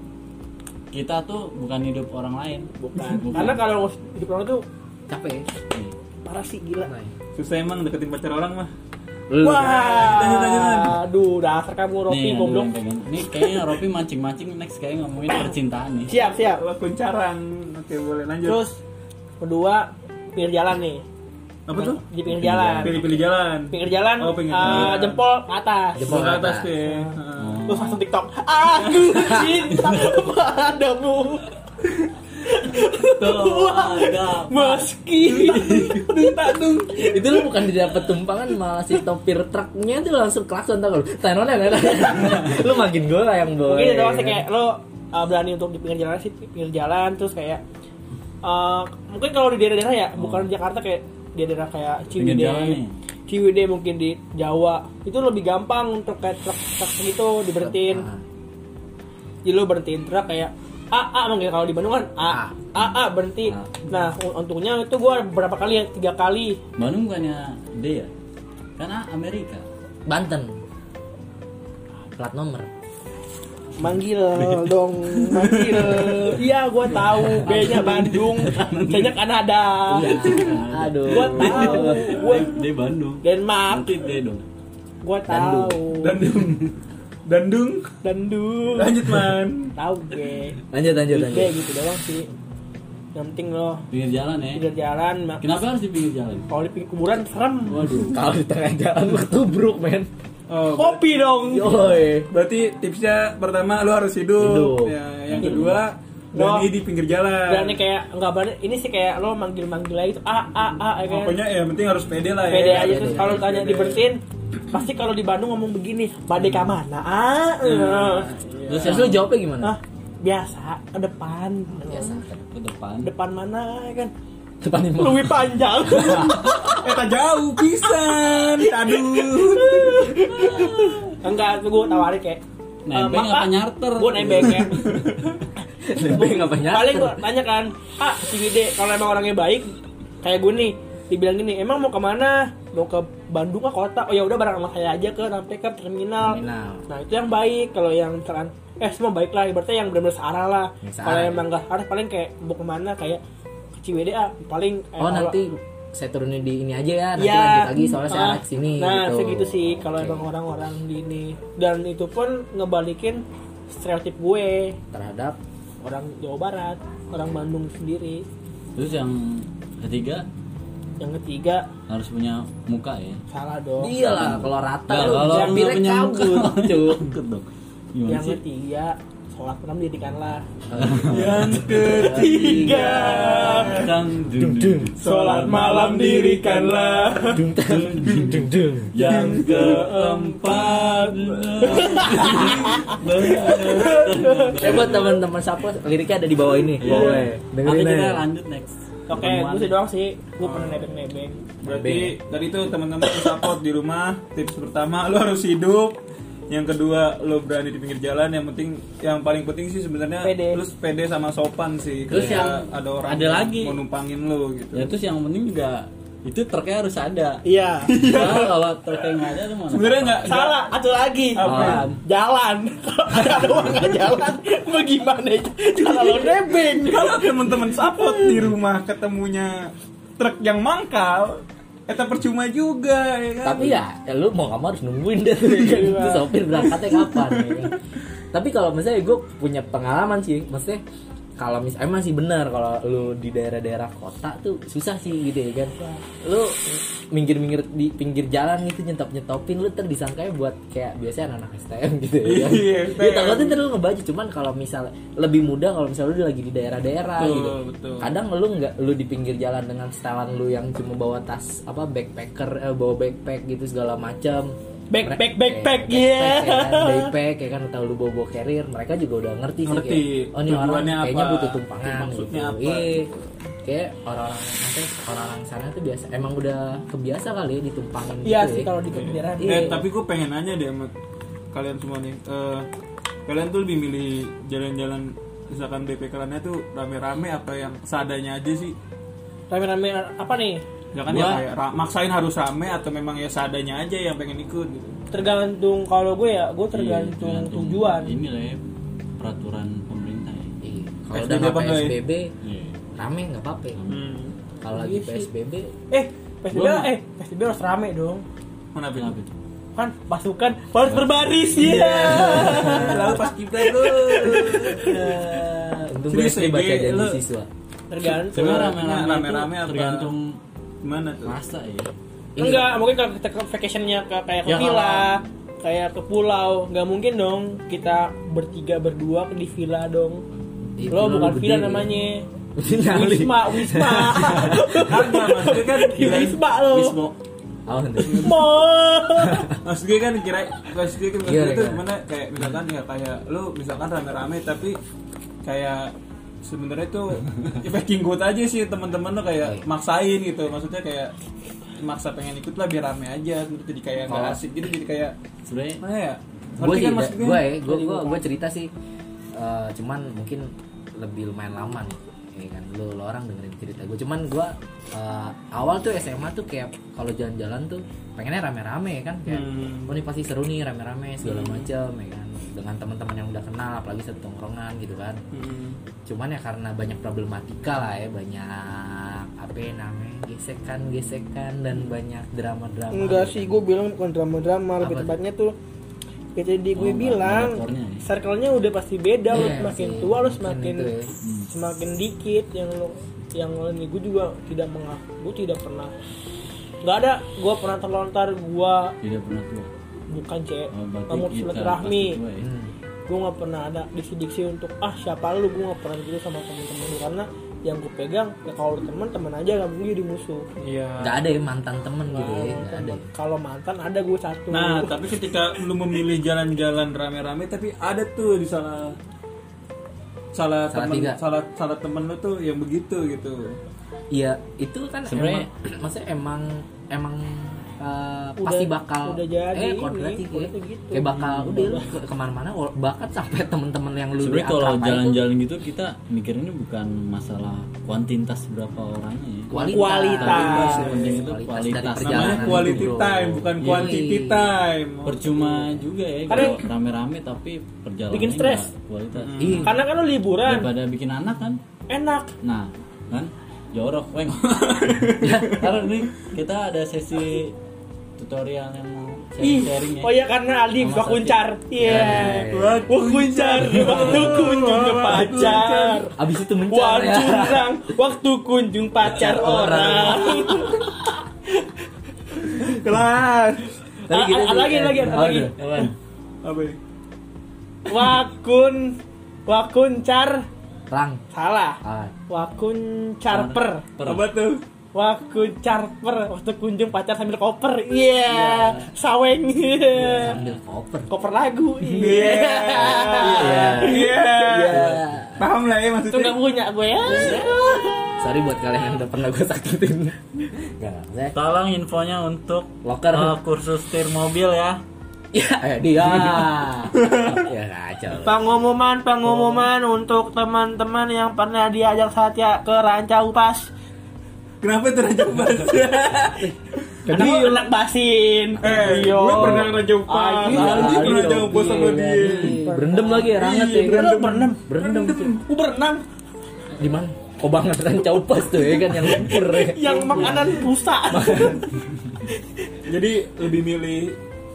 kita tuh bukan hidup orang lain. bukan karena kalau hidup orang tuh Capek. parah sih gila Nah, Susah emang deketin pacar orang mah. Wah Lanjut, lanjut, lanjut. aduh dasar kamu Ropi Nih, goblok. Nih kayaknya Ropi mancing-mancing next kayak ngomongin percintaan nih. siap siap Kalau kuncaran, oke boleh lanjut. terus kedua pinggir jalan nih apa tuh? di pinggir jalan Pilih-pilih jalan. pinggir jalan Oh, pinggir eh, jalan. jempol ke atas Jempol ke atas tuh ya. Oh. Heeh. terus langsung tiktok aku cinta padamu meski dung tak dung itu lu bukan didapat tumpangan malah si topir truknya tuh langsung klakson tau lu tenon ya lu makin gue lah yang boy mungkin itu doang sih kayak lo uh, berani untuk di pinggir jalan sih pinggir jalan terus kayak uh, mungkin kalau di daerah-daerah ya bukan di Jakarta kayak daerah kayak Ciwidey. Ciwidey mungkin di Jawa itu lebih gampang untuk kayak truk truk gitu diberhentiin Ah. jadi lo berhentiin truk kayak A A manggil kalau di Bandung kan A A A berhenti A. nah un- untungnya itu gua berapa kali ya tiga kali Bandung bukannya D ya? Karena Amerika. Banten plat nomor manggil dong manggil. Iya gua tahu. B nya Bandung C nya Kanada. Aduh. Gua tahu. Gua D Bandung. Denmark. D dong. gua tahu. Dandung. Dandung. Dandung. Lanjut man. tahu gue lanjut lanjut lanjut. gitu doang sih. Yang penting lo Pinggir jalan ya. pinggir jalan mak- Kenapa harus di pinggir jalan? kalau di pinggir kuburan serem. Waduh. kalau di tengah jalan ketubruk men Oh, kopi dong Yoi. Berarti tipsnya pertama lu harus hidup. Hidup. Ya, yang kedua berani di pinggir jalan. dan ini kayak nggak berani ini sih kayak lo manggil manggil aja itu a a a ya kan Pokoknya ya penting harus pede lah ya. pede aja terus kalau tanya pede. dibersihin pasti kalau di Bandung ngomong begini badai ke mana ah eh. Terus Terus yang lu jawabnya gimana? ah biasa ke depan Biasa. ke depan. depan mana ya kan Depan lima. lebih panjang Eta jauh pisan. Aduh. enggak gue tawarin kayak Nebeng apa nyarter? gue nebeng ya Nebeng apa nyarter? paling gue tanya kan ah si Wide kalau emang orangnya baik kayak gue nih dibilang gini emang mau ke mana mau ke Bandung ke kota oh ya udah bareng sama saya aja ke sampai ke terminal. Terminal. nah itu yang baik kalau yang misalkan eh semua baik lah ibaratnya yang benar-benar searah lah kalau ya. emang nggak arah paling kayak mau ke mana kayak Ciwidey ah paling eh, Oh kalau- nanti saya turunin di ini aja ya, nanti Iya. lanjut lagi soalnya saya Ah, arah sini Nah, gitu. segitu sih kalau Oke. emang orang-orang di ini. Dan itu pun ngebalikin stereotip gue terhadap orang Jawa Barat, orang Bandung sendiri. Terus yang ketiga Yang ketiga harus punya muka ya. salah dong. iyalah kalau rata lu kalau pirek punya kabut muka, dong. Yang ketiga sholat malam dirikanlah. Yang ketiga. Dang, dung, dung. Sholat malam dirikanlah. dung dung dung Yang keempat Eh buat teman-teman siapa liriknya ada di bawah ini. Iya. Boleh. Oke Dengerin kita aja. lanjut next. Oke, gue sih doang sih. Gue pernah nebeng-nebeng. Berarti dari itu teman-teman support di rumah. Tips pertama lu harus hidup. Yang kedua lu berani di pinggir jalan. Yang penting yang paling penting sih sebenarnya Pede. lu pede sama sopan sih. Terus yang ada orang ada yang lagi. mau numpangin lu gitu. Ya terus yang penting juga itu truknya harus ada. Iya. Soalnya kalau truknya nggak ada tuh mana? Sebenarnya nggak Salah, satu lagi. Apa? Jalan. Kalau ada uang nggak jalan, mau gimana? Kalau lo nebeng. kalau teman-teman support di rumah ketemunya truk yang mangkal Eta percuma juga ya kan Tapi ya, ya lu mau kamu harus nungguin deh ya kan? Itu sopir berangkatnya kapan ya kan? Tapi kalau misalnya gue punya pengalaman sih, maksudnya kalau mis emang sih benar kalau lu di daerah-daerah kota tuh susah sih gitu ya kan. Lu minggir-minggir di pinggir jalan gitu nyetop-nyetopin lu ntar disangkanya buat kayak biasanya anak-anak STM gitu ya kan. Iya, Ya takutnya ntar lu ngebaju cuman kalau misalnya lebih mudah kalau misalnya lu lagi di daerah-daerah gitu. betul. Kadang lu nggak lu di pinggir jalan dengan setelan lu yang cuma bawa tas apa backpacker eh, bawa backpack gitu segala macam. Backpack, Mere- backpack, eh, iya. ya kan, backpack ya kan atau lu bawa bawa carrier mereka juga udah ngerti, sih Ngerti, kayak, oh ini orang tujuannya kayaknya apa, butuh tumpangan maksudnya gitu. apa. Iya. kayak orang-orang nanti orang-orang sana tuh biasa emang udah kebiasa kali ya ditumpangin Iya gitu sih ya. kalau di kendaraan. Iya. Eh, tapi gue pengen nanya deh sama kalian semua nih. Eh, kalian tuh lebih milih jalan-jalan misalkan BP kalian tuh rame-rame apa yang seadanya aja sih? Rame-rame apa nih? Misalkan ya Gua- kayak maksain harus rame atau memang ya seadanya aja yang pengen ikut gitu. Tergantung kalau gue ya, gue Iya, tergantung tergantung tujuan. Ini lah ya peraturan pemerintah ya. Iya. kalau udah? PSBB Iya. rame nggak apa-apa Hmm. kalau lagi Iya. PSBB Eh, PSBB Gua- eh PSBB harus rame dong. Mana Bin? itu? Kan pasukan harus berbaris ya. Lalu pas kiblat lu. untung gue baca janji siswa Tergantung. Rame-rame, Rame-rame itu apa? tergantung Gimana tuh? masa ya. Enggak, mungkin kalau kita ke vacationnya ke kayak ke Ya, villa, kayak ke pulau, nggak mungkin dong kita bertiga berdua ke di villa dong. Iya, Lo bukan villa gede. namanya. Wisma, Wisma. Maksudnya kan Wisma lo. Wismo. Oh. Mo. Maksud gue kan kira maksud gue kan Iya, tuh iya. gimana kayak misalkan ya kayak lu misalkan rame-rame tapi kayak sebenarnya tuh ya packing good aja sih teman-teman lo kayak Iya. maksain gitu maksudnya kayak maksa pengen ikut lah biar rame aja jadi kayak nggak Oh. asik gitu jadi kayak Sebenarnya mana ya gue sih kan gue? gue gue Jadi gue cerita sih eh, cuman mungkin lebih lumayan lama nih ya kan lu, lu orang dengerin cerita gue cuman gue eh, awal tuh SMA tuh kayak kalau jalan-jalan tuh pengennya rame-rame ya kan kayak Hmm. oh ini pasti seru nih rame-rame segala macam ya kan dengan teman-teman yang udah kenal apalagi satu tongkrongan gitu kan Hmm. cuman ya karena banyak problematika lah ya banyak apa ya namanya gesekan-gesekan dan banyak drama-drama Enggak gitu sih, kan. gue bilang bukan drama-drama, lebih Apa tuh? tepatnya tuh kayak tadi gue Oh, bilang ya? circle-nya udah pasti beda lo Iya semakin sih, tua lo semakin ya. semakin dikit yang lo yang lo ini gue juga tidak mengaku gue tidak pernah nggak ada gue pernah terlontar gue tidak pernah tua. Bukan cek. Oh, kita silaturahmi. ya. Hmm. gue nggak pernah ada diksi-diksi untuk ah siapa lu? Gue nggak pernah gitu sama temen-temen karena yang gue pegang ya kalau teman teman aja gak mungkin jadi musuh iya. Nggak ada ya mantan temen gitu ya ada kalau mantan ada gue satu. Nah tapi ketika lu memilih jalan-jalan rame-rame tapi ada tuh di salah salah Salah temen tiga. salah salah temen lu tuh yang begitu gitu. Iya, itu kan Sebenarnya- emang, maksudnya emang emang uh, Udah- pasti bakal udah jadi eh kodratnya kayak, gitu. kayak bakal udah lu ke- ke mana-mana bahkan sampai temen-temen yang lu Sebenarnya kalau jalan-jalan gitu kita mikirnya bukan masalah kuantitas berapa orangnya ya. kualitas, Kualitas. Yang penting itu kualitas. namanya perjalanan quality time bukan Iya. quantity time Percuma juga ya Karena- kalau rame-rame tapi perjalanan Bikin stres. kualitas. Iya. karena kan lu liburan Daripada bikin anak kan. enak Nah, kan jorok weng. Karena ini kita ada sesi tutorial yang mau Ih, sharing-sharing ya. oh iya karena Aldi Sama buka Satya. kuncar. Iya. Ya, Wah kuncar waktu kunjung ke pacar. abis itu mencar Wah ya. curang waktu kunjung pacar orang. Tadi Ah, ah, lagi lagi lagi. Apaan? apa ya? wakun wakuncar rang. Salah. Ah, wakuncarper apa tuh? Wakuncarper waktu kunjung pacar sambil koper. Iya. Saweng. Sambil koper. Koper lagu. Iya. iya. Iya. Iya. paham lah ya itu maksudnya nggak punya gue ya. Sorry buat kalian yang udah pernah gue sakitin. Saya Tolong infonya untuk loker eh, kursus setir mobil ya. Ya eh, dia. ya kacau. Pengumuman pengumuman untuk teman-teman yang pernah diajak Satya ke Rancau Pas kenapa tuh raja pas gue enak basin. Eh Iya. gue pernah raja pas Ah, iya, pernah jauh pas sama iya, dia. iya. berendam lagi ya ranget Iya, ya. berendam. Berenang berendam gitu. Gue berenang di mana? Oh banget rancau pas tuh ya kan yang lumpur ya. Yang makanan rusak. Jadi lebih milih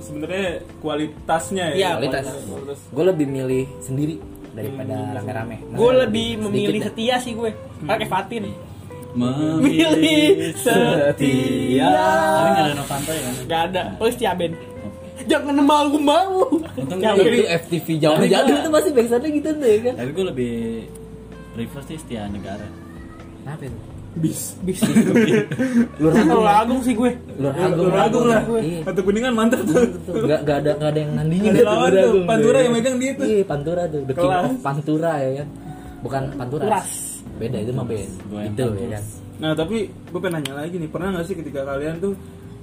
sebenarnya kualitasnya ya Iya, kualitas. Kualitas. gue lebih milih sendiri daripada rame-rame. Gue lebih memilih Sedikit setia sih gue. Kayak kayak Fatin. Memilih setia. Tapi nggak ada Novanto ya kan? Gak ada. Oh setia Ben. Jangan Ya, gue deh. lebih itu FTV jauh. Jauh itu masih backsoundnya gitu tuh ya kan? Tapi gue lebih prefer sih setia negara. Kenapa itu bis. Bis. Lu Kalau ragu Agung sih gue. Lu ragu Lu ragu lah iya. Atau kuningan mantep tuh. Gak, gak ada gak ada yang nandingin Ada lawan tuh, Pantura yang megang dia tuh. iya Pantura tuh. The king of Pantura ya kan? Bukan Pantura. Beda itu mah beda. Itu ya kan? Nah tapi gue pengen nanya lagi nih. Pernah gak sih ketika kalian tuh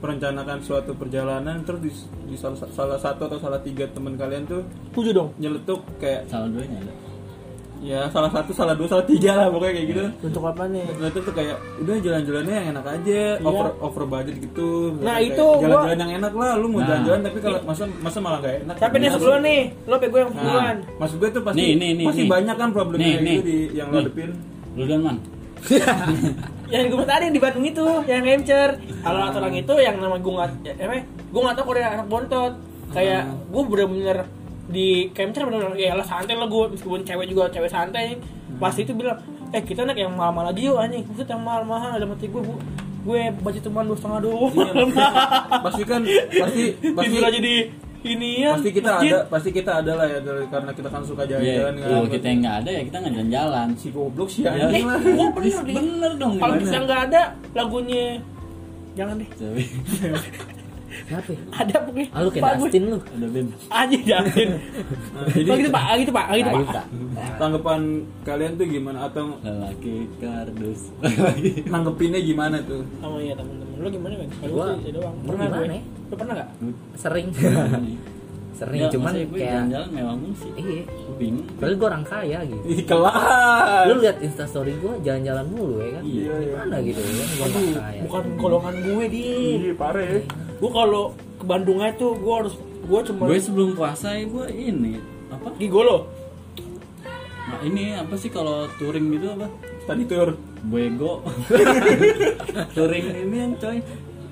merencanakan suatu perjalanan Terus di, di salah, salah satu atau salah tiga teman kalian tuh Tujuh dong. Nyeletuk kayak Salah duanya ada Ya salah satu, salah dua, salah tiga lah pokoknya kayak gitu. Untuk apa nih? Nyeletuk tuh kayak Udah jalan-jalannya yang enak aja Over, over budget gitu. Nah, Kayak itu gua- Jalan-jalan yang enak lah Lu mau Nah. jalan-jalan tapi kalau masa, masa malah gak enak. Siapa nih Nah, sebelum nih Lo pe gue yang Nah, duluan maksud gue tuh pasti Nih, nih, nih, pasti nih. banyak kan problem Nih, kayak nih. gitu di yang lo Nih. hadepin. Lu dan man. Yang gue tadi yang di Bandung itu yang ngemcer kalau orang itu yang nama gue nggak ya, apa gue nggak tahu kalau dia anak bontot. Kayak gue bener-bener di kemcer bener-bener ya lah santai lah gue meskipun cewek juga cewek santai pas itu bilang eh kita naik yang mahal-mahal aja yuk anjing. Maksud yang mahal-mahal ada mati gue bu gue budget cuma dua setengah doang. Pasti. Kan pasti pasti tidur aja di ini ya pasti kita masjid. ada pasti kita ada lah ya dari- karena kita kan suka Iya, jalan-jalan kan. kalau kita yang nggak ada ya kita nggak jalan-jalan. Si goblok sih Ya, anjing eh lah. gue bener bener dong kalau bisa nggak ada lagunya jangan deh. Tapi kenapa ya? ada pokoknya ah lu kayak Pak, Dustin lu. Ada band aja jangan Nah, jadi oh gitu pak. Ah, gitu pak. Ah, gitu Nah, pak. gitu. tanggapan kalian tuh gimana? Atau lelaki kardus. Nanggepinnya gimana tuh? sama ya temen-temen lu gimana kan kalau Gua- gue sih doang. gua pernah gimana gue ya? lu pernah nggak? Sering. Sering Nggak, cuman gue kayak jalan-jalan mewah sih. Iya. Bingung. Padahal gue orang kaya gitu. Ih kelas. Lu lihat instastory gue jalan-jalan mulu ya kan? Iya, iya. Gimana gitu ya kan? Gue Aduh, orang kaya. bukan golongan gue di. Ih, parah ya. Gue kalau ke Bandung aja tuh gue harus gue cuma gue sebelum puasa ya gue ini apa? Gigolo nah, ini apa sih kalau touring gitu apa? Tadi tur. Bego touring ini yang coy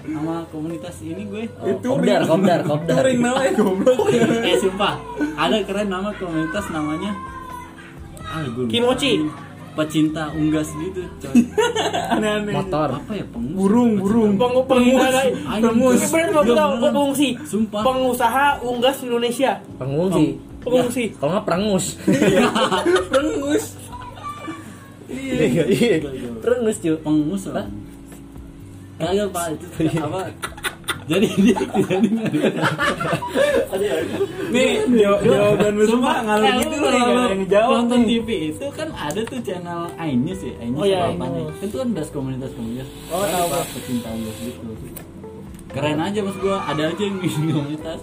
sama komunitas ini gue. Oh, Kopdar, kopdar, kopdar. Touring namanya. Goblok. eh sumpah. Ada keren nama komunitas namanya. Ah gue. Kimochi pecinta unggas gitu coy. Aneh-aneh. Motor. Apa ya pengus burung burung. Peng pengusaha Pengus. Ini bener tahu Beneran. pengungsi. Sumpah. pengusaha unggas Indonesia. Pengungsi. Pengungsi. Kalau nggak perengus. Pengus iya iya. Perengus cuy pengus lah kagak pak. Itu apa jadi dia jadi nih jaw- jawaban lu semua ngalur Kalau gitu yang jawab nonton. TV itu kan ada tuh channel iNews ya iNews Oh, iya, apa nih itu kan das komunitas komunitas. Oh, tahu, Apa, pecinta unggas gitu. Keren aja mas gua ada aja yang bikin komunitas.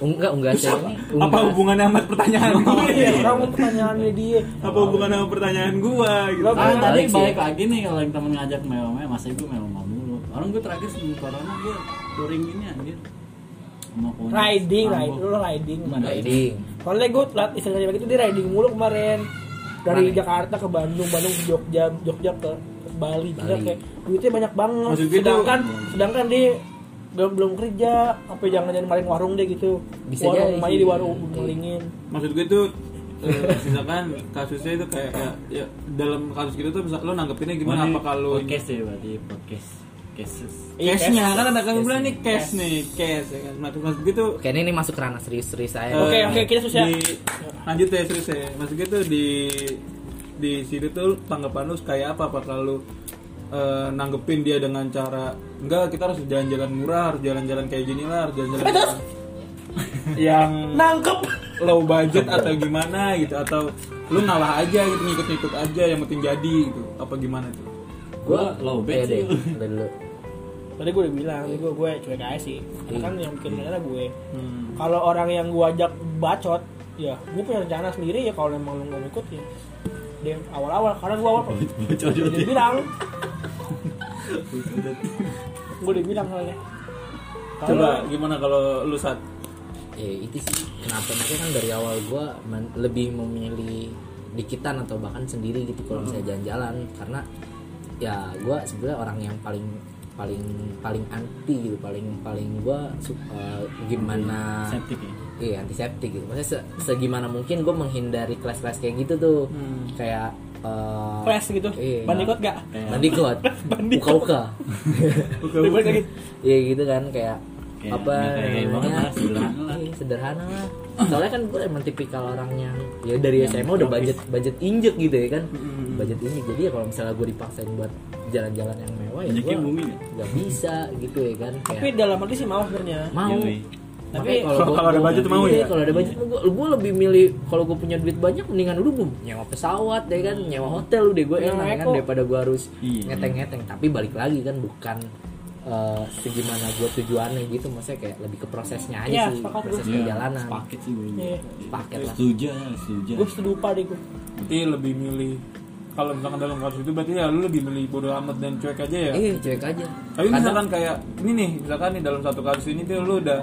Enggak enggak sih ini apa hubungannya sama pertanyaan gue Iya, orang mau pertanyaannya dia. Apa hubungannya sama pertanyaan gua gitu? Ah tadi balik lagi nih kalau yang temen ngajak mewah masa gue mewah orang gue terakhir sebelum corona gue touring ini anjir. Riding Rambo. riding lo riding. Soalnya gue telat istilahnya begitu dia riding mulu kemarin. Dari Mana? Jakarta ke Bandung Bandung ke Jogja Jogja ke, ke Bali Gila, Bali. kayak duitnya banyak banget. Maksud gue tuh- sedangkan sedangkan dia belum belum kerja apa jangan jangan maling warung deh gitu. Bisa warung jadi di warung ngelingin. Maksud gue tuh eh, misalkan kasusnya itu kayak ya, ya, dalam kasus gitu tuh misal lo nanggepinnya gimana? Apa kalau podcast ya berarti podcast cases Iya, cashnya cash. kan ada kan bilang nih cash nih cash ya kan. Maksud tuh oke ini, ini masuk ranah serius-serius saya Oke, eh, oke, kita susah. di- lanjut ya serius ya. Maksud gue tuh di di situ tuh tanggapan lu kayak apa? Apa kalau eh, nanggepin dia dengan cara enggak kita harus jalan-jalan murah harus jalan-jalan kayak gini lah harus jalan-jalan Eh, yang nangkep. low budget atau gimana gitu atau lu ngalah aja gitu ngikut-ngikut aja yang penting jadi gitu. Apa gimana tuh? Gua low deh udah dulu tadi gue udah bilang gue gue cuek aja sih. Karena Iya. kan yang bikin rencana gue. Hmm. kalau orang yang gue ajak bacot ya gue punya rencana sendiri ya kalau emang lu nggak mau ikut ya. Dia awal-awal karena gue awal bocor udah bilang. Gue udah bilang soalnya. Coba gimana kalau lu saat ya itu sih. Kenapa? Makanya kan dari awal gua men- lebih memilih dikitan atau bahkan sendiri gitu kalau misalnya jalan-jalan. Karena ya gua sebenarnya orang yang paling paling paling anti gitu paling paling gua su- eh, gimana septic ya? Iya antiseptik gitu. Maksudnya se- segimana mungkin gue menghindari kelas-kelas kayak gitu tuh. Hmm. kayak eh, Flash gitu? Iya. bandikot gak Kayak bandikot uka-uka. Ribet lagi. Iya gitu kan kayak Kayak apa kayak lah, sederhana lah. Iya, sederhana. Lah. Soalnya kan gue emang tipikal orang yang ya dari SMA udah budget budget injek gitu ya kan. Budget injek. Jadi ya kalau misalnya gue dipaksain buat jalan-jalan yang mewah ya gue bumi ya? nggak bisa gitu ya kan. tapi Kayak dalam hati sih mau sebenarnya mau. Yoi. Tapi Tapi kalau ada budget mau iya, ya? Kalau ada budget gue gue lebih milih kalau gue punya duit banyak mendingan dulu gue nyewa pesawat ya kan, nyewa hotel udah gue enak ya kan daripada gue harus Iya. ngeteng-ngeteng. Tapi balik lagi kan bukan eh, segimana gue tujuannya gitu, maksudnya kayak lebih ke prosesnya aja Iya, sih, proses Iya, perjalanan. Paket sih gue Iya. Paket lah. setuju ya setuju gue setuju lupa deh gue berarti lebih milih kalau misalkan dalam kasus itu berarti ya lu lebih milih bodo amat dan cuek aja ya Iya, cuek aja. tapi Kadang- misalkan kayak ini nih misalkan nih dalam satu kasus ini tuh lu udah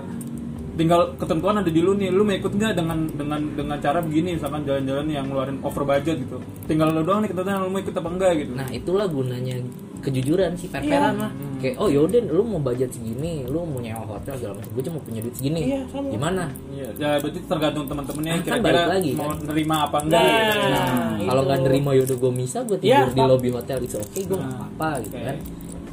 tinggal ketentuan ada di lu nih lu mau ikut nggak dengan dengan dengan cara begini misalkan jalan-jalan yang ngeluarin over budget gitu tinggal lu doang nih ketentuan lu mau ikut apa enggak gitu Nah itulah gunanya kejujuran sih perperan Iya. lah kayak oh yaudah lu mau budget segini lu mau nyewa hotel segala macam gue cuma punya duit segini Iya, sama. gimana Iya, ya berarti tergantung teman-temannya Nah, kan kira-kira balik lagi, mau kan. nerima apa enggak Nah, gitu. Nah, kalau nggak nerima yaudah gue bisa gue Iya, tidur di Pak. lobby hotel itu oke gue nggak Nah, apa-apa gitu kan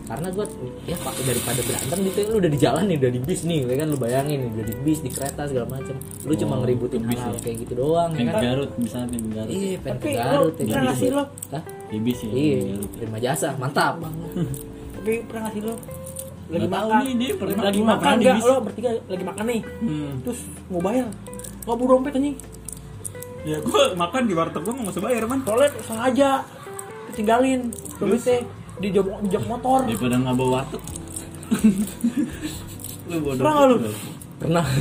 karena gue ya pak daripada berantem gitu ya, lu udah di jalan nih udah di bis nih ya kan? Lu bayangin nih udah di bis di kereta segala macam lu cuma Oh, ngeributin di bis hal ya. kayak gitu doang ya pengen kan? Garut misalnya pengen Garut. Iya pengen Tapi Garut pernah ngasih lo? Hah? di bis ya iya terima jasa mantap. Tapi pernah ngasih lo lagi Nggak tahu makan. nih, dia pernah lagi makan di enggak bis. lo bertiga lagi makan nih. Hmm. terus mau bayar? Nggak bawa dompet anjing. Ya gue makan di warteg gue nggak usah bayar man. Soalnya sengaja tinggalin dompetnya di jok di jok motor daripada nggak bawa warteg lu bodoh Pernah nggak lu? pernah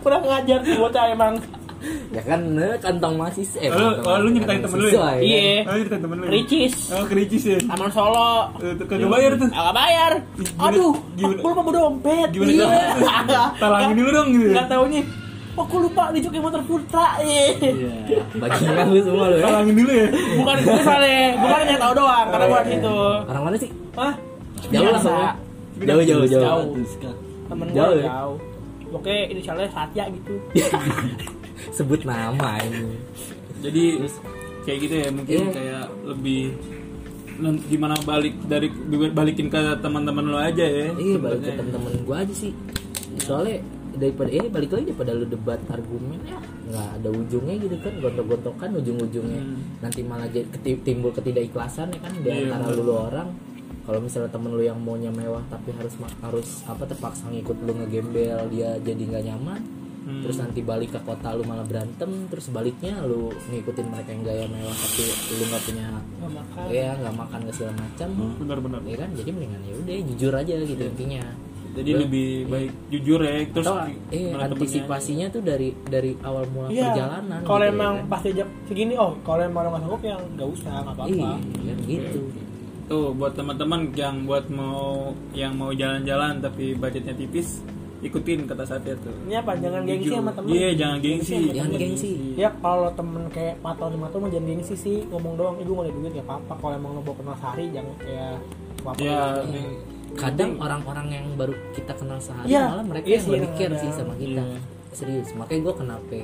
kurang ngajar tuh bocah emang ya kan eh, kantong masih eh, Lu- kantong oh, lu kantong nyeritain temen lu ya? mahasiswa, ya kan? iya oh cerita temen lu ricis oh kericis ya Taman Solo Eh, kagak bayar tuh Agak bayar. Aduh, gimana- aku lupa bawa dompet. gimana Iya. talangin dulu dong gitu Enggak taunya. Oh, aku lupa di joki motor Putra. Iya. iya bajingan lu semua lu ya dulu ya Bukan gue soalnya, bukan yang tahu doang karena gua di situ. orang mana sih Hah? jauh lah soalnya jauh jauh jauh Jauh. Temen Jauh gue ya? jauh. Oke, inisialnya Satya gitu. sebut nama ini jadi Terus- kayak gitu ya mungkin Iya. kayak lebih gimana balik dari balikin ke teman-teman lo aja ya iya balik ke temen-temen gue aja sih soalnya daripada eh balik lagi daripada lu debat argumen ya. Nggak ada ujungnya gitu kan gontok-gontokan ujung-ujungnya. Hmm. nanti malah jadi keti- timbul ketidakikhlasan ya kan di Iya, antara lu, lu orang. Kalau misalnya temen lu yang maunya mewah tapi harus harus apa terpaksa ngikut lu ngegembel dia jadi nggak nyaman Hmm. terus nanti balik ke kota lu malah berantem terus baliknya lu ngikutin mereka yang gaya mewah tapi lu nggak punya makan. ya nggak makan nggak segala macam. Benar-benar ya kan jadi mendingan ya udah jujur aja gitu intinya jadi lebih baik jujur ya terus atau eh antisipasinya tuh dari dari awal mula Iya. perjalanan Kalau gitu, emang ya kan. pas diajak segini, oh kalau emang nggak sanggup yang nggak usah, nggak apa-apa. iya kan gitu tuh buat teman-teman yang buat mau yang mau jalan-jalan tapi budgetnya tipis ikutin kata Satya tuh Ini apa? Jangan gengsi Jujur. sama temen. iya jangan gengsi Jangan temen. gengsi. Ya kalau temen kayak 4 tahun 5 tahun mah jangan gengsi sih ngomong doang, ibu nggak ada duit nggak apa-apa. Kalau emang lo mau kenal sehari jangan kayak apa ya kadang orang-orang yang baru kita kenal sehari Iya. malah mereka Iya yang lebih care ada. sih sama kita Iya. serius makanya gue kenapa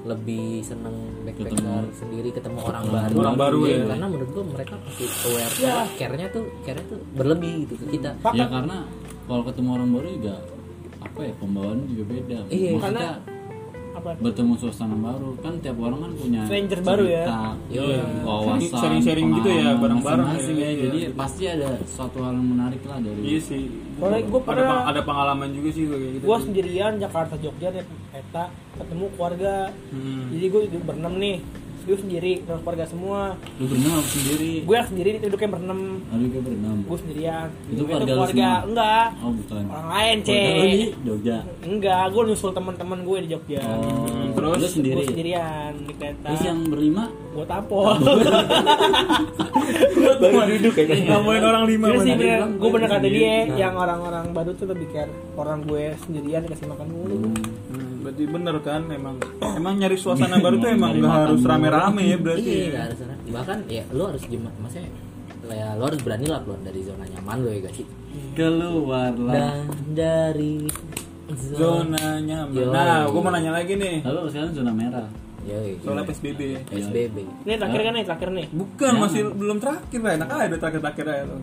lebih seneng backpacker Ketemu. sendiri ketemu orang baru Orang baru, ya. karena menurut gue mereka pasti aware Iya. care-nya tuh care-nya tuh berlebih gitu ke kita ya karena kalau ketemu orang baru juga apa ya pembawaan juga beda Iya, maksudnya karena- apa? bertemu suasana baru kan tiap orang kan punya Stranger baru ya. cerita, Iya. wawasan Sharing-sharing gitu ya, bareng-bareng ya. ya. Iya. jadi pasti ada suatu hal yang menarik lah dari iya sih gua ada, pernah- peng- ada pengalaman juga sih gue kayak gitu Gue sendirian Jakarta Jogja naik peta ketemu keluarga. Hmm. Jadi gue berenam nih, gue sendiri dengan keluarga semua. lu berenang apa sendiri Gue yang sendiri duduknya berenam, Aduh gue berenam gue sendirian. Itu keluarga lu semua? enggak, oh bukan orang lain lu di cek. Jogja Enggak, gue nyusul teman-teman gue di Jogja. oh terus lu sendiri Gue sendirian di kereta. terus yang berlima gue tampol. baru duduk ya ngomongin orang lima Iya sih bener, gue bener kata sendiri. dia Nah. yang orang-orang baru tuh lebih care orang gue sendirian dikasih makan mulu. Hmm, berarti bener kan emang emang nyari suasana baru tuh emang Nyari gak makan harus rame-rame ya berarti iya nggak harus sana. bahkan ya lo harus gimana maksudnya ya lo harus berani lah keluar dari zona nyaman lo ya gak sih? Keluarlah dan dari zona nyaman. Yoi. nah gue mau nanya lagi nih. Lalu sekarang zona merah. Yoi. soalnya PSBB SBB Ini terakhir kan nih, terakhir nih. bukan masih belum terakhir lah enak aja terakhir-terakhir aja lo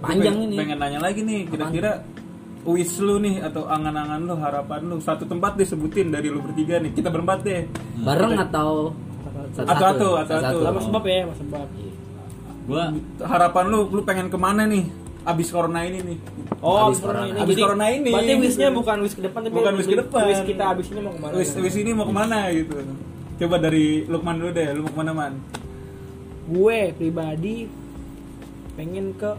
Panjang Gua pengen- ini. pengen nanya lagi nih kira-kira wish lu nih atau angan-angan lu harapan lu satu tempat disebutin dari lu bertiga nih kita berempat deh bareng atau Satu-satu, satu-satu. Sama sebab ya, sama sebab. gua harapan lu lu pengen ke mana nih abis corona ini nih Oh, Abis abis corona corona. ini. Abis Jadi, corona ini. Berarti wishnya bukan wish ke depan tapi Bukan wish ke depan. Wish kita abis ini mau ke mana? wish wish ini mau ke mana gitu coba dari Lukman dulu deh lu mau ke mana man Gue pribadi pengen ke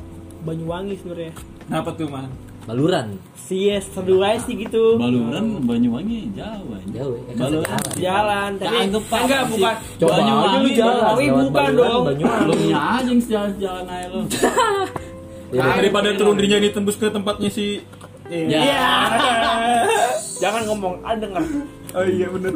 Banyuwangi sebenarnya. kenapa tuh man baluran Sies, seru aja sih gitu. Baluran Banyuwangi jauh aja. jauh ya kan Baluran. satu jalan. Jalan, tapi Anggap apa enggak bukan. Coba Banyuwangi, aja lu jalan lewat bukan Baluran, dong. Banyuwangi. Lu yang jalan-jalan aja lu. Iya. daripada turun dirinya ditembus ke tempatnya si Ya. Iya. Jangan ngomong, ada denger. oh iya bener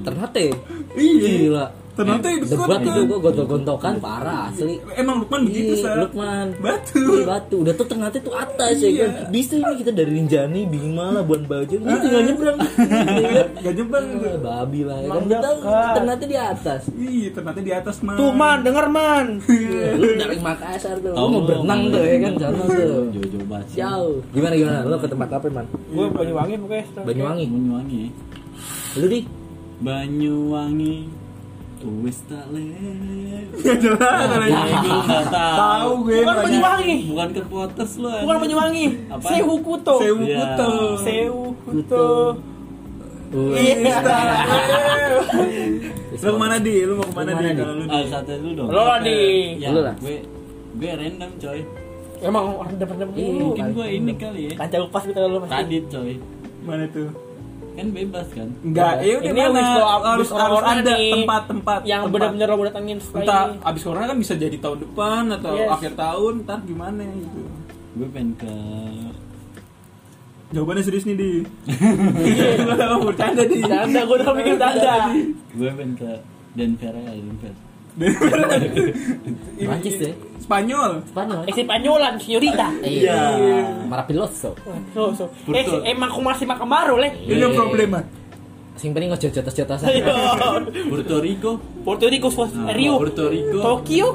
Ternate Iya. gila Ternyata itu debat kan. itu gua gontok-gontokan parah asli. Emang Lukman begitu Iya, sa Lukman. Batu. Iya, batu. Udah tuh ternate tuh atas ya Iya. kan bisa ini kita dari Rinjani Bima lah Buan Bajo. Ini tinggal nyebrang. Iya gak Ah, babi lah ya kan. Kita ternate di atas. Iya, ternyata di atas man. Tuh man, denger man. Iya, lu dari Makassar tuh. Lu Tahu mau lu, berenang tuh ya kan sana tuh. Jauh-jauh banget. sih. jauh. Gimana gimana? Lu ke tempat apa man? Gue Banyuwangi pokoknya. Banyuwangi? Banyuwangi. lu di? Banyuwangi. Wis tak. Gak jelas Tahu gue. Bukan. Banyuwangi. Bukan ke Potters lu. Bukan. Banyuwangi. Apa? Sewu Kuto. Sewu Iya. Kuto. Sewu Kuto. Wih. Lu ke mana di? Lu mau ke mana Lu di? Kalau lu satu dulu dong. Lo lah di. Ya, Lu lah. gue gue random coy. Emang orang depan-depan Iya, dulu. Mungkin gue ini kali ya. Kaca lepas gitu lo masih. Kadit coy. Mana tuh? Kan bebas kan. Enggak, ya udah Ini lo harus harus harus orang ada tempat-tempat yang tempat. benar-benar lo datengin setelah entah ini. abis corona kan bisa jadi tahun depan atau Yes. akhir tahun ntar gimana gitu Gue pengen ke jawabannya serius nih di bercanda di Tanda, gue udah mikir tanda. gue pengen ke Denver ya Denver. Prancis ya? Spanyol. Spanyol. Eh, si Panyolan, señorita. iya. Marapiloso So, so. Eh, emang aku masih makan baru, leh. ini Iya. problema. Sing penting ojo jotos-jotosan. Ayo. Puerto Rico. Puerto Rico, Sos- Nah, Rio, Puerto Rico. Tokyo,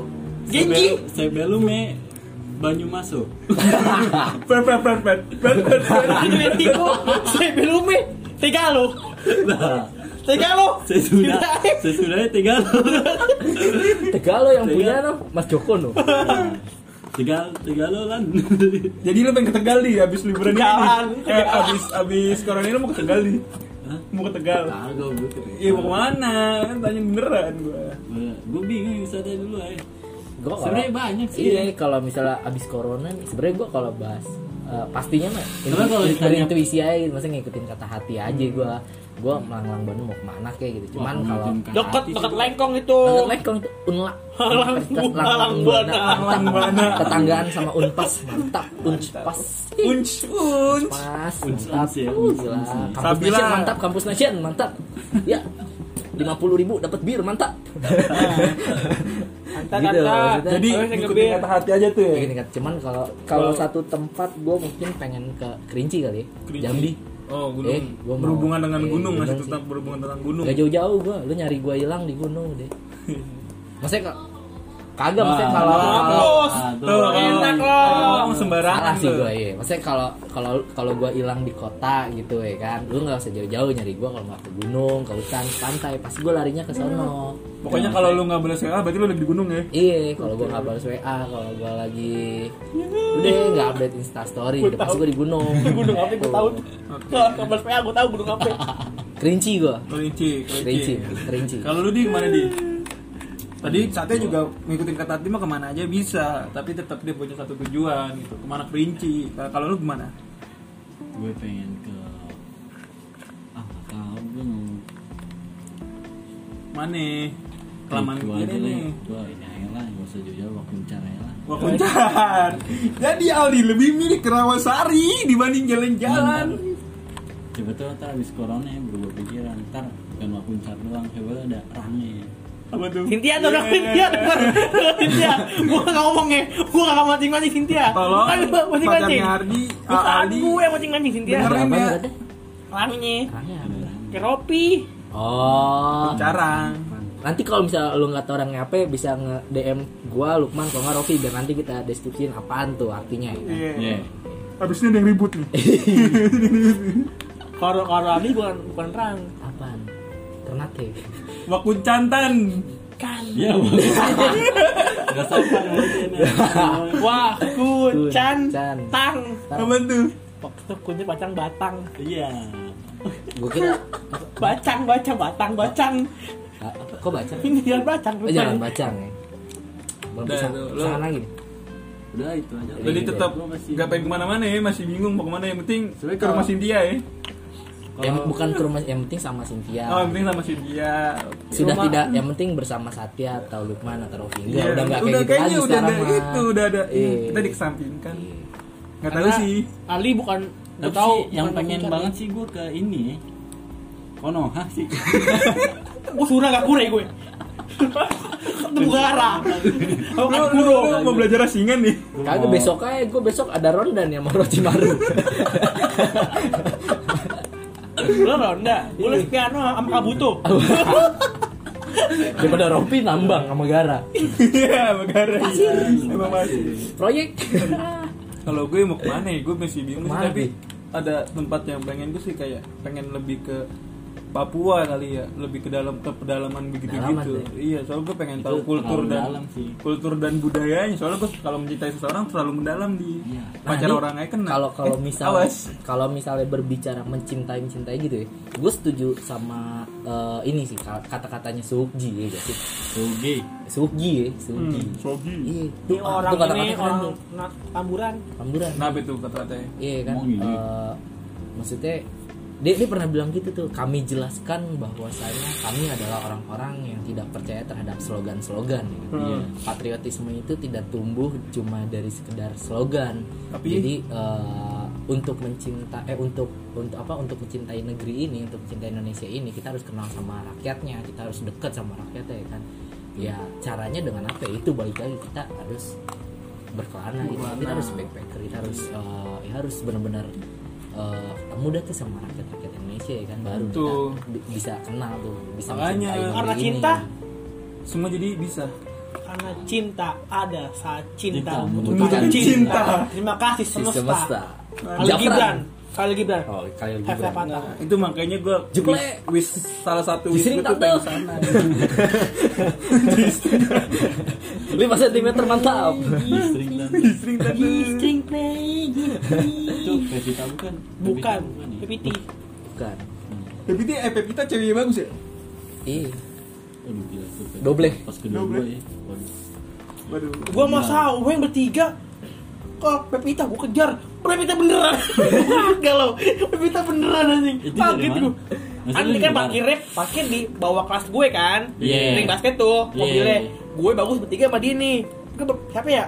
Genji. Sebelume Banyumaso. Pet, pet, pet, pet, pet, pet, pet. Atletico, Sebelume, Tegalo, Nah Tegalo. sesudah sesudahnya tiga Tegalo yang punya no Mas Joko no tiga tiga lo lan Jadi lu pengen ke Tegal nih abis liburan ini. Eh, abis abis corona ini lu mau ke Tegal nih. Hah? Mau ke Tegal. Kagak gue Iya mau ke mana? Kan tanya beneran gua. gue bingung wisata dulu aja Gua kalau- Sebenarnya banyak sih. Iya, kalau misalnya abis corona nih, sebenarnya gua kalau bahas eh, pastinya mah Karena kalau intu- ditanya- intuisi aja, gitu. maksudnya ngikutin kata hati aja gua. Gua melang-lang Bandung mau ke mana kayak gitu. Cuman Wah, kalau Deket, deket lengkong itu. Langkong lekong itu unla halang buana. Halang buana. tetanggaan sama unpas mantap unpas pas Unpas mantap ya, unpas, gila. unpas kampus Sabila. mantap kampus nation mantap ya lima puluh ribu dapat bir mantap Antar, Gitu, maksudnya. Jadi ngikutin kata hati aja tuh ya. Cuman kalau kalau satu tempat gue mungkin pengen ke Kerinci kali ya. Jambi Oh, gunung. Eh, gua mau- berhubungan dengan eh, gunung masih tetap berhubungan dengan gunung. Gak jauh-jauh gue, lu nyari gue hilang di gunung deh. Maksudnya kok kagak maksudnya kalau. Ah, Tuh, enak oh, loh. oh, sembarangan salah sih gue iya. Maksudnya kalau kalau kalau gue hilang di kota gitu ya kan, lu nggak usah jauh-jauh nyari gue kalau nggak ke gunung, ke hutan, ke pantai, pasti gue larinya ke sono. Pokoknya kalau lu nggak balas WA berarti lu lagi di gunung ya. Iya, kalau gue nggak balas WA, kalau gue lagi udah nggak update Insta Story, udah pasti gue di gunung. Gunung apa gue tahu. Kalau kabar PA gue tahu gunung apa. Kerinci gue, Kerinci, kerinci, kerinci. Kalau lu di ke mana di? Tadi saatnya juga ngikutin kata hati mah ke mana aja bisa, tapi tetap dia punya satu tujuan gitu. Ke mana kerinci? Nah, Kalau lu ke mana? gue pengen ke ah tahu gue mau Mana? Kelamaan ini aja nih. Gua ini aja lah nggak usah jauh-jauh waktu bicara ya lah kuncar. Jadi Aldi lebih milih ke Rawasari dibanding jalan-jalan. coba tuh ntar abis corona ya berubah pikiran ntar bukan mau kuncar doang coba ada range Apa tuh? Cynthia tuh dong iya, Cynthia. iya. Cynthia. Gue gak ngomong ya. Gue gak mancing-mancing Cynthia. Tolong Ayo mancing-mancing. pacarnya Ardi, Bukan gue yang mancing-mancing Cynthia. Dengerin ya. Orangnya. Keropi. Oh. Carang. Nanti kalau misalnya lu nggak tahu orangnya apa bisa nge DM gua Lukman kalau nggak Rofi biar nanti kita deskripsiin apaan tuh artinya ya. Iya. Iya. Abis ini ada yang ribut nih. Kalau kalau Abi bukan bukan rang. Apaan? Ternate. Wakuncantan. Kan. Nggak sopan mungkin ya. Wah, kucan, Kucan. tang. Apa tuh? Waktu kunci bacang batang. Iya. Gua kira Bacang, bacang, batang, bacang. ah, kok baca? Ini jalan bacang. Oh, jangan bacang ya. Belum Udah, bisa lagi. Udah itu aja. Jadi tetap nggak pengen ke mana-mana ya, masih bingung mau ke mana. Yang penting ke rumah Cynthia ya. Yang bukan ke rumah, yang penting sama Cynthia. Oh, yang penting sama Cynthia. Sudah Rumah- tidak, yang penting bersama Satya atau Lukman atau Rofi. Enggak, Iya, udah enggak kayak gitu kayaknya lagi udah sekarang ada mah. itu, udah ada. Iya. Kita dikesampingkan. Nggak tahu sih. Ali bukan Tapi tahu sih, yang pengen banget sih gue ke ini ya. Konoha sih. gue surah gak kure gue ketemu gara Lu, oh, lu, kuro mau belajar asingan nih? Kagak besok aja, gue besok ada rondan ya sama Orochimaru. lu ronda gue les piano sama kabuto Daripada Rofi nambang sama Gara. Iya, Bagara. Emang masih. Proyek. Kalau gue mau ke mana ya? Gue masih bingung tapi ada tempat yang pengen gue sih kayak pengen lebih ke Papua kali ya, lebih ke dalam ke pedalaman begitu gitu. deh. Iya, soalnya gue pengen Itu tahu kultur dan dalam sih. kultur dan budayanya. Soalnya gue kalau mencintai seseorang terlalu mendalam di Iya. pacar Nah, ini orang aja kena. Kalau kalau Eh, misal kalau misalnya berbicara mencintai mencintai gitu ya, gue setuju sama eh, ini sih kata-katanya Sukji ya gak sih? Oke. Sukji ya, Sukji. Hmm, Sogi. Iya, ini tuh, orang tuh kata-kata ini keren orang tuh. tamburan Tamburan. Kenapa itu kata-katanya? Iya kan. Eh, maksudnya dia, dia pernah bilang gitu tuh. Kami jelaskan bahwasanya kami adalah orang-orang yang tidak percaya terhadap slogan-slogan. gitu. Hmm. Patriotisme itu tidak tumbuh cuma dari sekedar slogan. Tapi- Jadi eh, untuk mencinta eh untuk untuk apa untuk mencintai negeri ini, untuk mencintai Indonesia ini kita harus kenal sama rakyatnya, kita harus dekat sama rakyatnya ya kan. Ya caranya dengan apa? ya? Itu balik lagi kita harus berkelana kita harus backpacker kita harus eh, ya harus benar-benar eh, ketemu dah tuh sama rakyat rakyat Indonesia ya kan baru Tuh. kita bi- bisa kenal tuh bisa Makanya, karena ini. cinta. semua jadi bisa Karena cinta ada saat cinta Cinta membutuhkan cinta. cinta. Terima kasih Si semesta. semesta Khalil Jafran. Khalil Gibran. oh kali Have Gibran. Nah, itu makanya gue Juple. wish, wish salah satu wish Jisring gue tuh tante. pengen sana lima sentimeter mantap Sering dan Jisring tante String play. itu Pevita bukan Bukan. Pevita ya? PPT. bukan tapi dia eh kita ceweknya bagus ya iya Aduh gila tuh Pevita. Doble. pas kedua gue ya Waduh. Gua sama Sawe yang bertiga kok Pepita gua kejar Pepita beneran. Galau Pepita beneran anjing. Kaget mana? gua Maksudnya kan di kan parkirnya parkir di bawah kelas gue kan. Iya. ring basket tuh Iya. mobilnya. Gue bagus bertiga sama dia nih. Gua ber- siapa ya?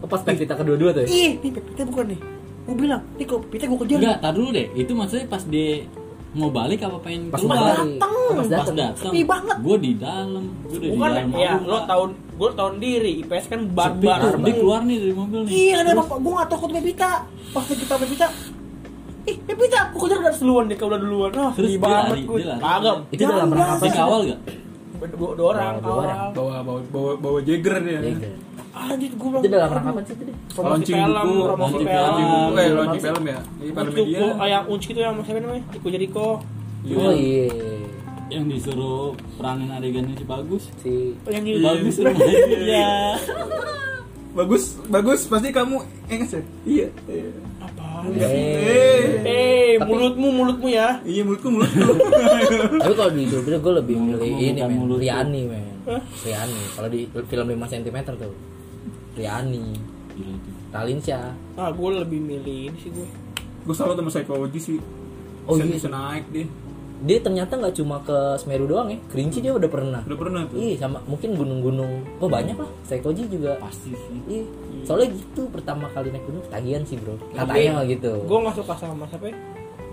Pas Pevita kedua-dua tuh ya? Ih Pepita bukan nih. Gue bilang nih kalau Pepita gue kejar. Enggak tar dulu deh. Itu maksudnya pas dia mau balik apa pengen Pas keluar? datang. Pas pas datang. datang Sepi banget. gue di dalam gue udah di bukan dalam. ya lo tahun gue tahun diri IPS kan Sepi, barbar. Terus dia keluar nih dari mobil nih. Iya ada apa? Gue gak takut Pepita pas Pepita Pepita ih Pepita aku kejar udah duluan dia kalau udah duluan. Ah Terus dia banget lari, gue dia lari. kagak. Itu dalam rangka apa di sih? kawal gak dua, dua orang Dua orang. kawal. Bawa bawa bawa bawa Jagger dia? Anjir gue bilang itu dalam rangka apa sih itu? Deh promosi launching film launching film. film. launching buku eh Film launching apa film ya. di pada Unjuk media. yang unci itu yang siapa namanya? Iko Jericho oh iya. Yang disuruh peranin adegannya si bagus. Si yang di bagus Iya. ya bagus bagus. Pasti kamu enggak sih iya. Iya. apa Eh. eh mulutmu mulutmu ya. Iya mulutku mulutku. Tapi kalau di Jogja gue lebih milih ini Riani men? Riani. Kalau di film 5 cm tuh Riani Gila itu. Ralinsya ah gue lebih milih ini sih gue gue selalu sama psikologi sih. Oh, bisa, iya. bisa naik dia. Dia ternyata nggak cuma ke Semeru doang ya. Kerinci dia udah pernah. Udah pernah tuh? Iya sama mungkin gunung-gunung. Oh banyak lah. Seikoji juga. Pasti sih. Iya. Soalnya gitu pertama kali naik gunung ketagihan sih bro. Katanya mah gitu. gue nggak suka sama siapa ya?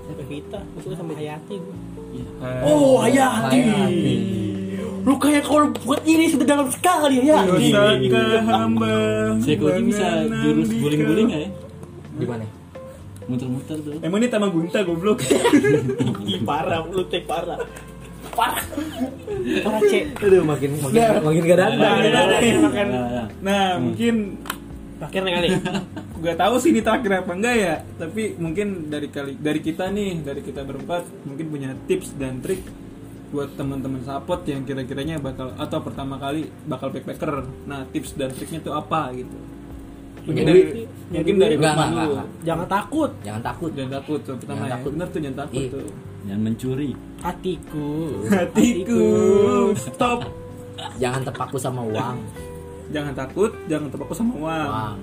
Pepita gue suka sama Hayati gue Iya. oh Hayati. Hayati. Lu kayak kalau buat ini sudah dalam sekali Hayati Dosakah hamba Seikoji bisa jurus guling-guling kau? ya? Di mana? Muter-muter tuh. Emang ini Tama Gunta goblok. Ih, parah lu tek parah. Parah. Parah cek. Aduh makin makin makin gak Nah, datang nah, nah, Nah, nah. Nah mungkin akhirnya kali. Gak tahu sih ini terakhir apa enggak ya Tapi mungkin dari kali dari kita nih Dari kita berempat Mungkin punya tips dan trik Buat teman-teman sapot yang kira-kiranya bakal Atau pertama kali bakal backpacker. Nah tips dan triknya tuh apa gitu. Mungkin Jadi- dari Mungkin dari Enggak, enggak, dulu enggak. jangan takut. Jangan takut. Jangan takut tuh pertama Jangan ya. takut. Bener tuh jangan takut Iya. tuh. Jangan mencuri. Hatiku. Hatiku. Stop. Jangan terpaku sama uang. Jangan takut Jangan terpaku sama uang. Uang.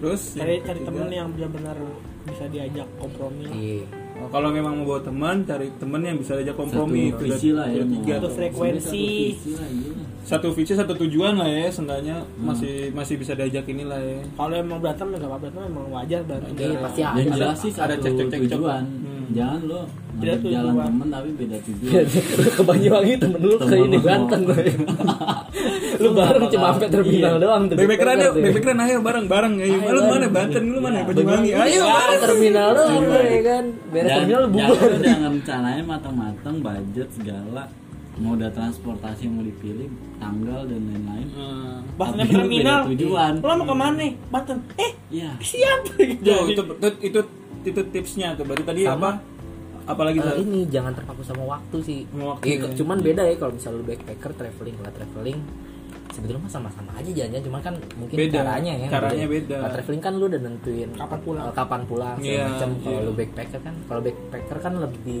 Terus cari cari temen yang benar-benar bisa diajak kompromi. Iya oh, Kalau memang mau bawa teman Cari temen yang bisa diajak kompromi satu Itu visi lah ya tiga tuh. frekuensi. Satu visi lah, iya. Satu visi satu tujuan lah ya seenggaknya masih masih bisa diajak inilah ya. Kalau emang berantem ya gak apa berantem emang wajar berantem. Iya, pasti ada. yang jelas sih ada satu cek-cek-cek tujuan. Hmm. jangan lo Beda jalan tujuan. temen tapi beda tujuan. Ke Banyuwangi temen lu ke ini. Banten lu bareng cuma sampai terminal Iya. doang tuh bebek-beran Backpacker yuk tuh. bebek-beran ayo bareng bareng. Ayo lu mana? Banten lu mana? Iya, Banyuwangi. Ayo. Iya, bareng. terminal doang ya kan? Beres terminal bubar jangan rencanain matang-matang budget segala moda transportasi yang mau dipilih tanggal dan lain-lain Hmm. Tapi lu terminal beda tujuan. lo mau ke mana nih Banten eh iya siap Tuh, itu, itu itu itu tipsnya tuh berarti tadi Sama. apa apalagi Sal? ini jangan terpaku sama waktu sih waktu, Iya, ya. cuman beda ya kalau misal lu backpacker traveling nggak traveling sebetulnya mah sama-sama aja jalan cuman kan mungkin Beda. caranya ya Caranya beda. Kalau traveling kan lu udah nentuin Kapan pulang. eh, kapan pulang Iya, macam kalau iya. lu backpacker kan kalau backpacker kan lebih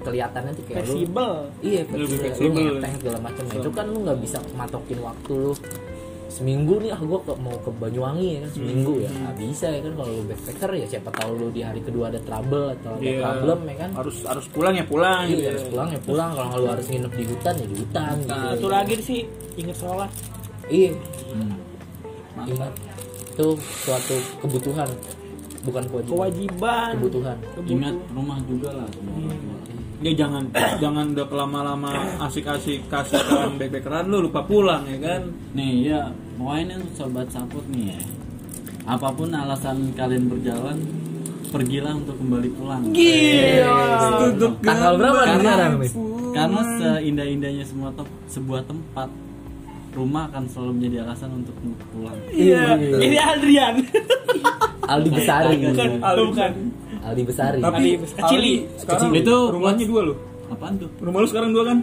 kelihatannya tuh kayak lu fleksibel iya fleksibel, lu ngeteng segala macam Nah, itu kan lu nggak bisa matokin waktu lu seminggu nih ah gua ke, mau ke Banyuwangi ya kan seminggu ya Hmm. nggak bisa ya kan kalau lu backpacker ya siapa tahu lu di hari kedua ada trouble atau ada Iya. problem ya kan harus harus pulang ya pulang Iya, gitu harus pulang ya pulang. Kalau lu harus nginep di hutan ya di hutan. nah gitu. satu lagi sih inget sholat Iya, Hmm. Mantap. ingat itu suatu kebutuhan, bukan kewajiban. kewajiban Kebutuhan. ingat rumah juga lah ya jangan jangan udah lama-lama asik-asik kasihkan backpackeran lu lupa pulang ya kan nih ya pokoknya sobat saput nih ya apa pun alasan kalian berjalan pergilah untuk kembali pulang Gila. Tanggal berapa nih Karena- sekarang nih? karena seindah-indahnya semua tem- sebuah tempat rumah akan selalu menjadi alasan untuk pulang Iya, ini Adrian. Aldi Besari. Bukan, bukan. Aldi Besari. Tapi Kecili. Sekarang Kecili. itu rumahnya dua loh. apaan tuh Rumah lu sekarang dua kan?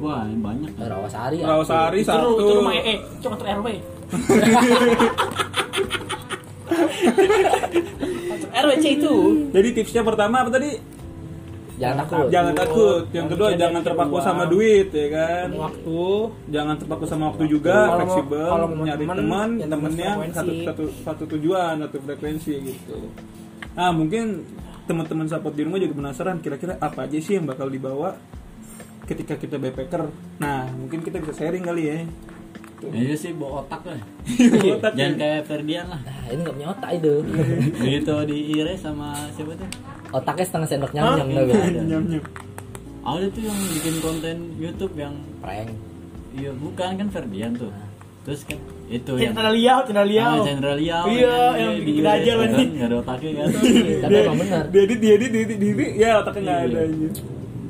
wah ini banyak kan Rawasari. Rawasari satu. itu rumah EE, itu kantor RW. RWC itu. Jadi tipsnya pertama apa tadi? Jangan takut. Jangan takut. Yang kedua jangan dari terpaku uang. sama duit ya kan. Waktu. Jangan terpaku sama waktu juga, Kalau fleksibel, kalau mau nyari teman, ya temen temennya satu, satu satu tujuan, satu frekuensi gitu. Nah mungkin teman-teman sahabat di rumah juga penasaran kira-kira apa aja sih yang bakal dibawa ketika kita backpacker. Nah mungkin kita bisa sharing kali ya. Iya sih bawa otak lah Otak jangan ya. kayak Ferdian lah Nah, ini nggak punya otak itu. gitu diire sama siapa tuh Otaknya setengah sendok nyam nyam. Nyam-nyam. ada tuh yang bikin konten YouTube yang Prank. iya bukan kan Ferdian tuh terus kan itu yang Cendera liau, cendera liau. Ah, Liao Iya, kan, yang bikin aja kan, lagi. nggak ada otaknya kan Tapi emang benar. Dia edit, dia edit, dia edit. Ya otaknya nggak Iya. ada aja.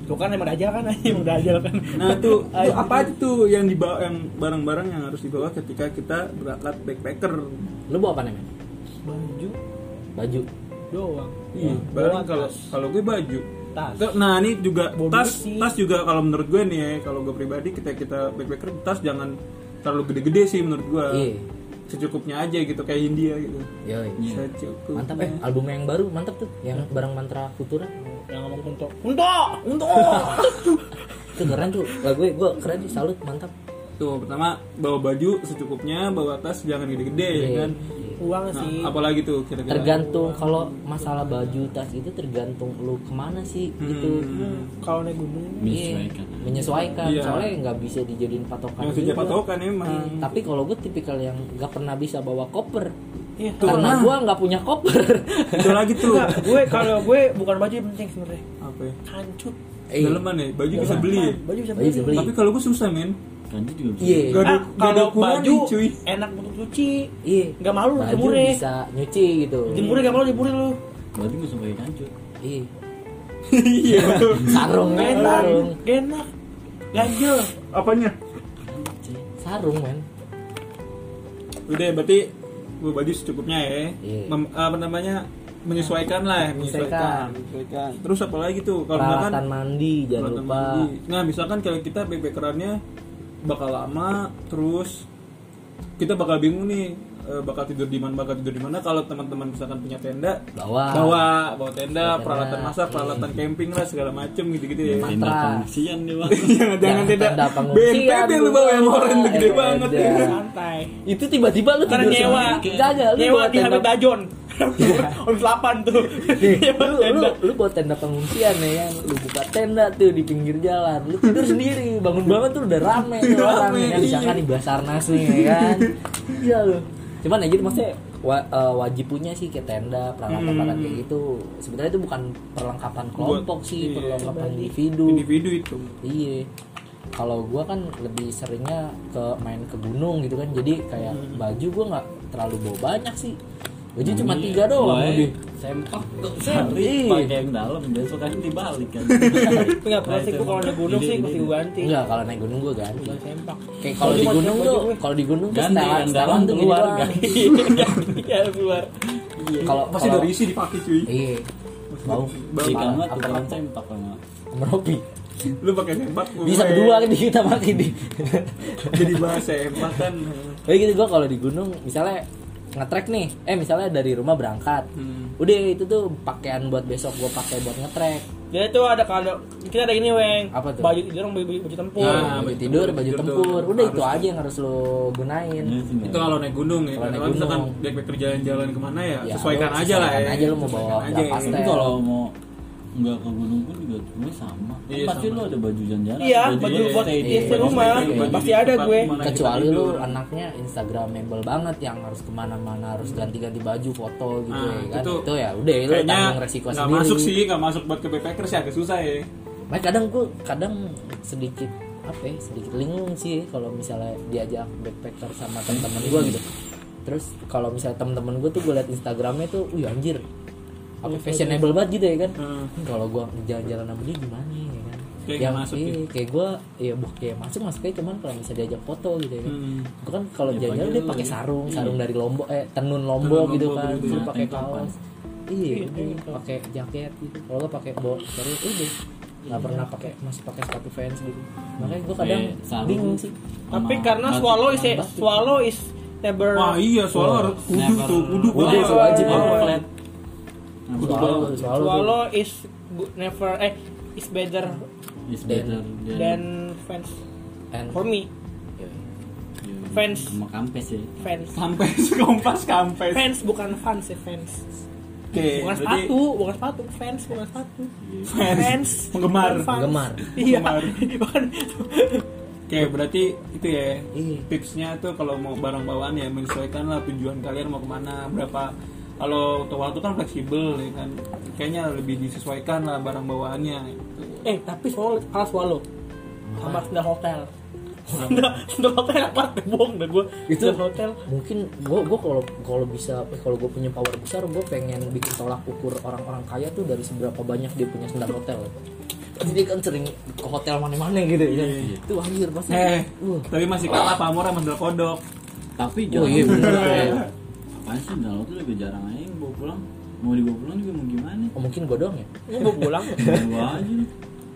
Tuh kan emang dajal kan, emang dajal kan. Nah tuh, tuh apa aja tuh yang dibawa yang barang-barang yang harus dibawa ketika kita berangkat backpacker. Lu bawa apa nih? men? Baju Baju. doang. Iya, barang kalau kalau gue baju. tas. Nah ini juga Bawa tas bersih. tas juga kalau menurut gue nih ya, kalau gue pribadi kita kita backpacker tas jangan terlalu gede-gede sih menurut gue. Iya. Secukupnya aja gitu kayak India gitu. Yoi. Iya. Secukupnya. Mantap eh album yang baru mantap tuh yang bareng mantra Futura. Yang ngomong untuk untuk untuk. Itu keren tuh. Lah gue gue keren sih salut mantap. Tuh pertama bawa baju secukupnya, bawa tas jangan gede-gede ya Iya. kan. Uang Nah, sih. apalagi tuh kira-kira. Tergantung kalau masalah baju tas itu tergantung lu ke mana sih gitu. Hmm, Kalau naik gunung Iya, Menyesuaikan. menyesuaikan. Iya. Soalnya nggak bisa dijadiin patokan. Sejak juga. patokan emang. Tapi kalau gue tipikal yang nggak pernah bisa bawa koper. Iya. Karena nah. gue nggak punya koper. Itu lagi tuh. Enggak, gue kalau gue bukan baju yang penting sebenarnya. Apa ya? Kancut. Eh, Daleman ya, baju bisa beli ya. Baju bisa Baju bisa beli. Tapi kalau gue susah men. Kanji juga bisa Iya. Gak ada, Ah, gak ada kalau baju cuy. enak untuk cuci. Iya. Nggak malu Baju jemurnya. bisa nyuci gitu. Jemurnya gak malu jemurin lu. berarti nggak usah pakai kancut Iya. Iya. Sarung Enak, sarung. enak. Ganjel. Apanya? Sarung men. Udah berarti gue baju secukupnya ya. Iya. Mem- apa namanya? menyesuaikan lah, ya, menyesuaikan. menyesuaikan. Terus apa lagi tuh? Kalau misalkan mandi jangan lupa. mandi. Nah, misalkan kalau kita backpackerannya bakal lama, terus kita bakal bingung nih eh, bakal tidur di mana, bakal tidur di mana. Kalau teman-teman misalkan punya tenda, Bawa. bawa bawa tenda, Bawa peralatan tenda. masak, peralatan camping lah segala macem gitu-gitu ya. Mantra. tenda pengungsian dia bang Jangan jangan tenda BNPB lu bawa yang orang tuh gede banget ya. Santai. Itu tiba-tiba lu Karena tidur nyewa. Kagak, lu Nyewa di Hamid Dajon. Om 8 tuh. Nih, lu, lu, lu bawa tenda pengungsian ya kan lu buka tenda tuh di pinggir jalan lu tidur sendiri bangun banget tuh udah rame tuh orang Rame, ya kan misalkan iya. di Basarnas nih ya kan iya lu cuman ya gitu maksudnya wa- eh, wajib punya sih kayak tenda peralatan peralatan kayak gitu. Sebenarnya itu bukan perlengkapan kelompok Buat- sih iya, perlengkapan individu. Individu itu. iya. Kalau gua kan lebih seringnya ke main ke gunung gitu kan. Jadi kayak baju gua nggak terlalu bawa banyak sih baju cuma tiga doang udah sempak tuh Iya. sehari pakai yang dalam besok kan dibalik kan Tapi nggak pernah sih gue kalau naik gunung sih pasti gue ganti. Enggak, kalau naik gunung gua ganti. Sempak. Kayak kalau di gunung tuh, gue. kalau di gunung tuh Ganti, setelan, setelan dalam tuh keluar, ganti. Ya keluar. Kalau Pasti dari isi dipakai cuy. Iya. Bau. di kamar Apa- tukeran apa- sempak sama Meropi. Lu pakai sempak. Bisa gue. berdua kan di kita pakai di. Jadi bahas sempak kan. Kayak gitu gua kalau di gunung misalnya ngetrek nih. Eh misalnya dari rumah berangkat. Hmm. Udah itu tuh pakaian buat besok gua pakai buat ngetrek. Dia tuh ada kalau kita ada ini weng. Apa tuh? Baju orang baju, baju tempur. Nah, baju baju tidur, baju tidur tempur. Udah itu aja yang harus lo gunain. Sih, Itu kalau naik gunung ya. Kalau Kalau naik misalkan gunung. backpacker jalan-jalan ke mana ya, Ya, sesuaikan aja lah ya. aja lu mau bawa aja. tapi kalau mau nggak ke gunung pun juga sebenarnya sama Kan Iya, pasti sama. lu ada baju jalan-jalan Iya, baju lu buat di- iya, di rumah. Baju Pasti ada gue. kecuali lu anaknya instagramable banget yang harus ke mana-mana harus ganti-ganti baju foto gitu Nah, ya kan itu itu, ya udah lu tanggung resiko nggak sendiri masuk sih, nggak masuk buat ke backpacker sih agak susah ya. Makanya kadang gua kadang sedikit apa ya sedikit linglung sih kalau misalnya diajak backpacker sama teman-teman gua gitu terus kalau misalnya teman-teman gua tuh gue liat instagramnya tuh wih anjir apa fashionable banget gitu ya kan? Hmm. kalau gua jalan-jalan sama dia gimana ya kan? Kayak yang masuk iya, gitu. kayak gua ya bu kayak masuk masuk aja cuman kalau bisa diajak foto gitu ya kan. Hmm. gua kan kalau Ya, jalan-jalan dia pakai sarung Iya. sarung dari lombok eh tenun lombok Tenun gitu Lombok kan gitu, terus ya, pakai kaos. Iya Iya, pakai jaket gitu. Kalau nggak pakai bawa terus udah. Nggak pernah pakai masih pakai sepatu fans gitu. Makanya gua kadang sarung. bingung sih. Tapi karena swallow is swallow is never Wah iya soalnya harus kudu tuh kudu Kudu. wajib Nah, swallow swallow, swallow is good, never eh is better. Is better than, than fans. And for me. Iya, fans. sama kampes ya. Fans. Sampai kompas kampes. fans bukan fans ya fans. Oke, bukan berarti sepatu bukan sepatu. Fans bukan sepatu. Fans. fans. Penggemar. Penggemar. iya. Penggemar. bukan. Oke, berarti itu ya. Iya. Tipsnya tuh kalau mau barang bawaan ya menyesuaikan lah tujuan kalian mau ke mana, berapa kalau waktu kan fleksibel ya kan. Kayaknya lebih disesuaikan lah barang bawaannya gitu. eh tapi swallow kalah swallow sama sendal hotel. Sendal sendal hotel apa? Bohong dah gue itu sendal hotel. mungkin gua gua kalau kalau bisa eh, kalau gue punya power besar gue pengen bikin tolak ukur orang-orang kaya tuh dari seberapa banyak dia punya sendal hotel. Dia kan sering ke hotel mana-mana gitu ya. Iya. itu anjir pasti Eh, tapi masih kalah pamor sama sendal kodok. tapi Oh, iya, bener. apaan sih? Dalam tuh juga jarang aja yang bawa pulang. Mau dibawa pulang juga mau gimana? Oh, mungkin gue doang ya? Gue pulang. Bawa aja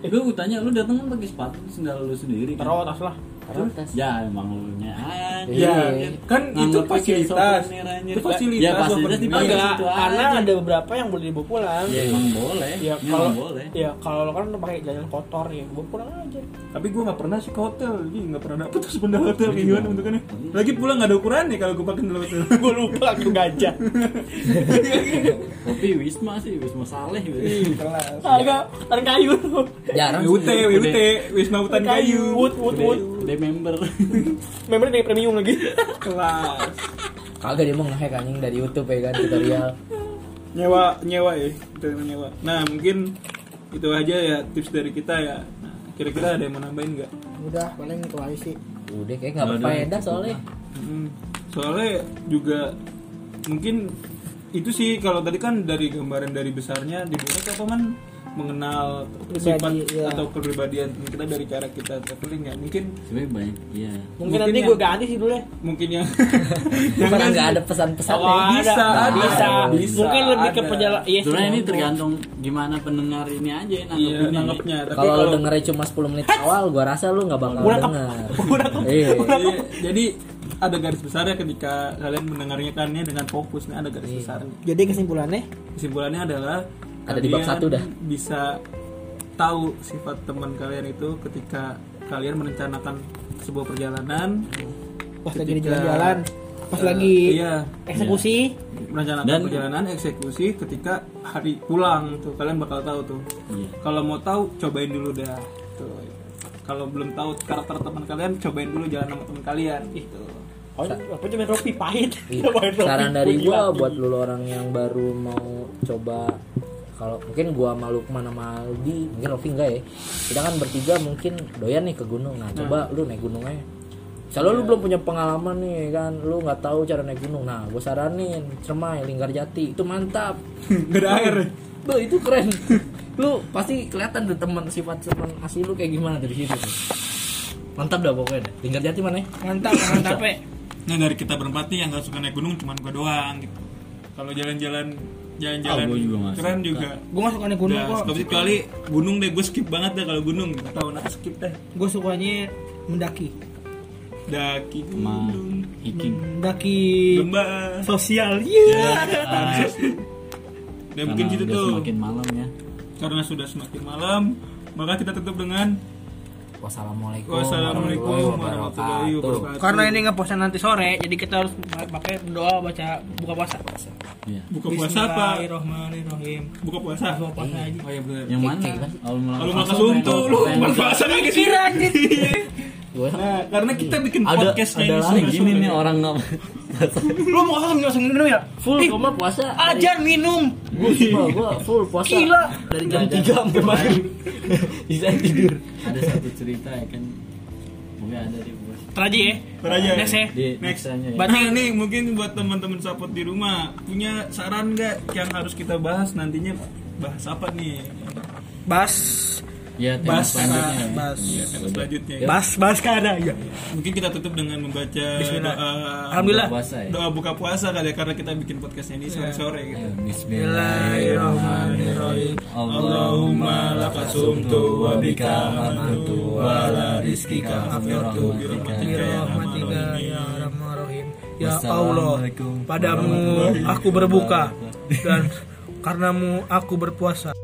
gue tanya lu datang kan pakai sepatu sendal lu sendiri kan? Taruh tas lah Taruh tas. ya emang lu nya aja Iya. kan itu fasilitas. Itu fasilitas. Ya, fasilitas Enggak, situ karena aja. ada beberapa yang boleh dibawa pulang. ya emang boleh Ya Ini kalau boleh ya kalau lo kan pakai jalan kotor ya, bawa pulang aja. Tapi gue nggak pernah sih ke hotel, jadi nggak pernah dapet tuh sendal hotel kayak gimana bentukannya. Lagi pulang nggak ada ukurannya kalau gue pakai sendal hotel. gue lupa aku gajah. tapi Wisma sih Wisma Saleh gitu Kelas. Agak tan kayu. jarang WUT, sih. WUT, Wisma Hutan Kayu. Wood, wood, wood. Udah member Member dari premium lagi. Kelas. kagak dia mau ngehack anjing dari YouTube ya kan tutorial Nyewa, nyewa ya, itu nyewa. Nah mungkin itu aja ya tips dari kita ya. Nah, kira-kira ada yang mau nambahin nggak? Udah, paling itu aja sih. udah kayak nggak berfaedah soalnya Hmm, soalnya juga mungkin itu sih kalau tadi kan dari gambaran dari besarnya di bawah apa man mengenal sifat ya. atau kepribadian kita dari cara kita traveling ya mungkin sebenarnya banyak iya Mungkin, Mungkin nanti yang- gue ganti sih dulu ya. mungkin yang Bukan nggak ada pesan-pesan Oh, ya. bisa, ada, bisa. bisa, Mungkin lebih ke ada. perjalanan. Iya, sebenarnya ini sih, tergantung gimana pendengar ini aja iya nanggepinnya nanggapnya tapi Kalau kalau lu dengernya cuma 10 menit awal, gua rasa lu nggak bakal denger. Iya. Jadi, ada garis besarnya ketika kalian mendengarnya kan ya dengan fokus nih ada garis Iya. besarnya Jadi kesimpulannya, kesimpulannya adalah Ada di bab kalian satu dah. bisa tahu sifat teman kalian itu ketika kalian merencanakan sebuah perjalanan pas lagi jalan-jalan, pas eh, lagi iya eksekusi, merencanakan Dan- perjalanan eksekusi ketika hari pulang tuh kalian bakal tahu tuh Iya. kalau mau tahu cobain dulu dah tuh kalau belum tahu karakter teman kalian cobain dulu jalan sama teman kalian gitu Oh, apa cuma kopi pahit. Iya. Saran dari gua buat lu orang yang baru mau coba kalau mungkin gua malu ke mana sama Aldi mungkin Rofi enggak ya. Kita kan bertiga mungkin doyan nih ke gunung. Nah coba lu naik gunung aja. Kalau lu belum punya pengalaman nih kan? Lu nggak tahu cara naik gunung. Nah gua saranin Cermai Linggarjati itu mantap. Nggak ada air Tuh itu keren. Lu pasti kelihatan tuh teman sifat teman asli lu kayak gimana dari situ tuh. Mantap dah pokoknya dah. Linggarjati mana ya? Mantap, mantap, Pe. nah dari kita berempat nih yang nggak suka naik gunung cuma gua doang gitu. Kalau jalan-jalan jalan-jalan. Ah, gua juga keren suka. juga. Gue gak suka naik gunung kok. kecuali gunung deh gue skip banget deh kalau gunung. Tahu nah skip deh Gue sukanya mendaki. daki gunung. hiking. Mendaki lembah sosial. Iya. dan mungkin situ udah tuh. semakin malam ya. Karena sudah semakin malam maka kita tutup dengan Wassalamualaikum wassalamualaikum warahmatullahi wabarakatuh. Karena ini ngeposnya nanti sore, jadi kita harus pakai doa baca buka puasa. Iya. buka puasa apa? Bismillahirrahmanirrahim. buka puasa? Buka puasa aja. oh iya benar yang mana kalau makan suntuk lu bukan puasa. Lagi sih Gua nah karena kita bikin ada podcast ada kayak lagi gini nih orang nggak Lu mau langsung langsung minum ya? full Ih, gua mah puasa Ajar minum. gua, gua full puasa Gila. dari jam 3 sampai maghrib bisa tidur ada satu cerita ya kan Mungkin ada di. Teraji ya. Teraji. Next ya. Di Next. nextnya ya. Berarti- Nah, nih mungkin buat teman-teman support di rumah punya saran nggak yang harus kita bahas nantinya bahas apa nih? Bas Ya, tema Bahas selanjutnya. ya. Bas Ya, tema selanjutnya. Bas Bas kada ya. Mungkin kita tutup dengan membaca Bismillah. doa Alhamdulillah. Puasa ya. doa buka puasa kali ya karena kita bikin podcastnya ini sore-sore gitu. Ya, Bismillahirrahmanirrahim. Allahumma lakasumtu wa bika amantu wa la rizkika afiatu bi rahmatika ya ya Rahman Rahim. Ya Allah, padamu aku berbuka dan karenamu aku berpuasa.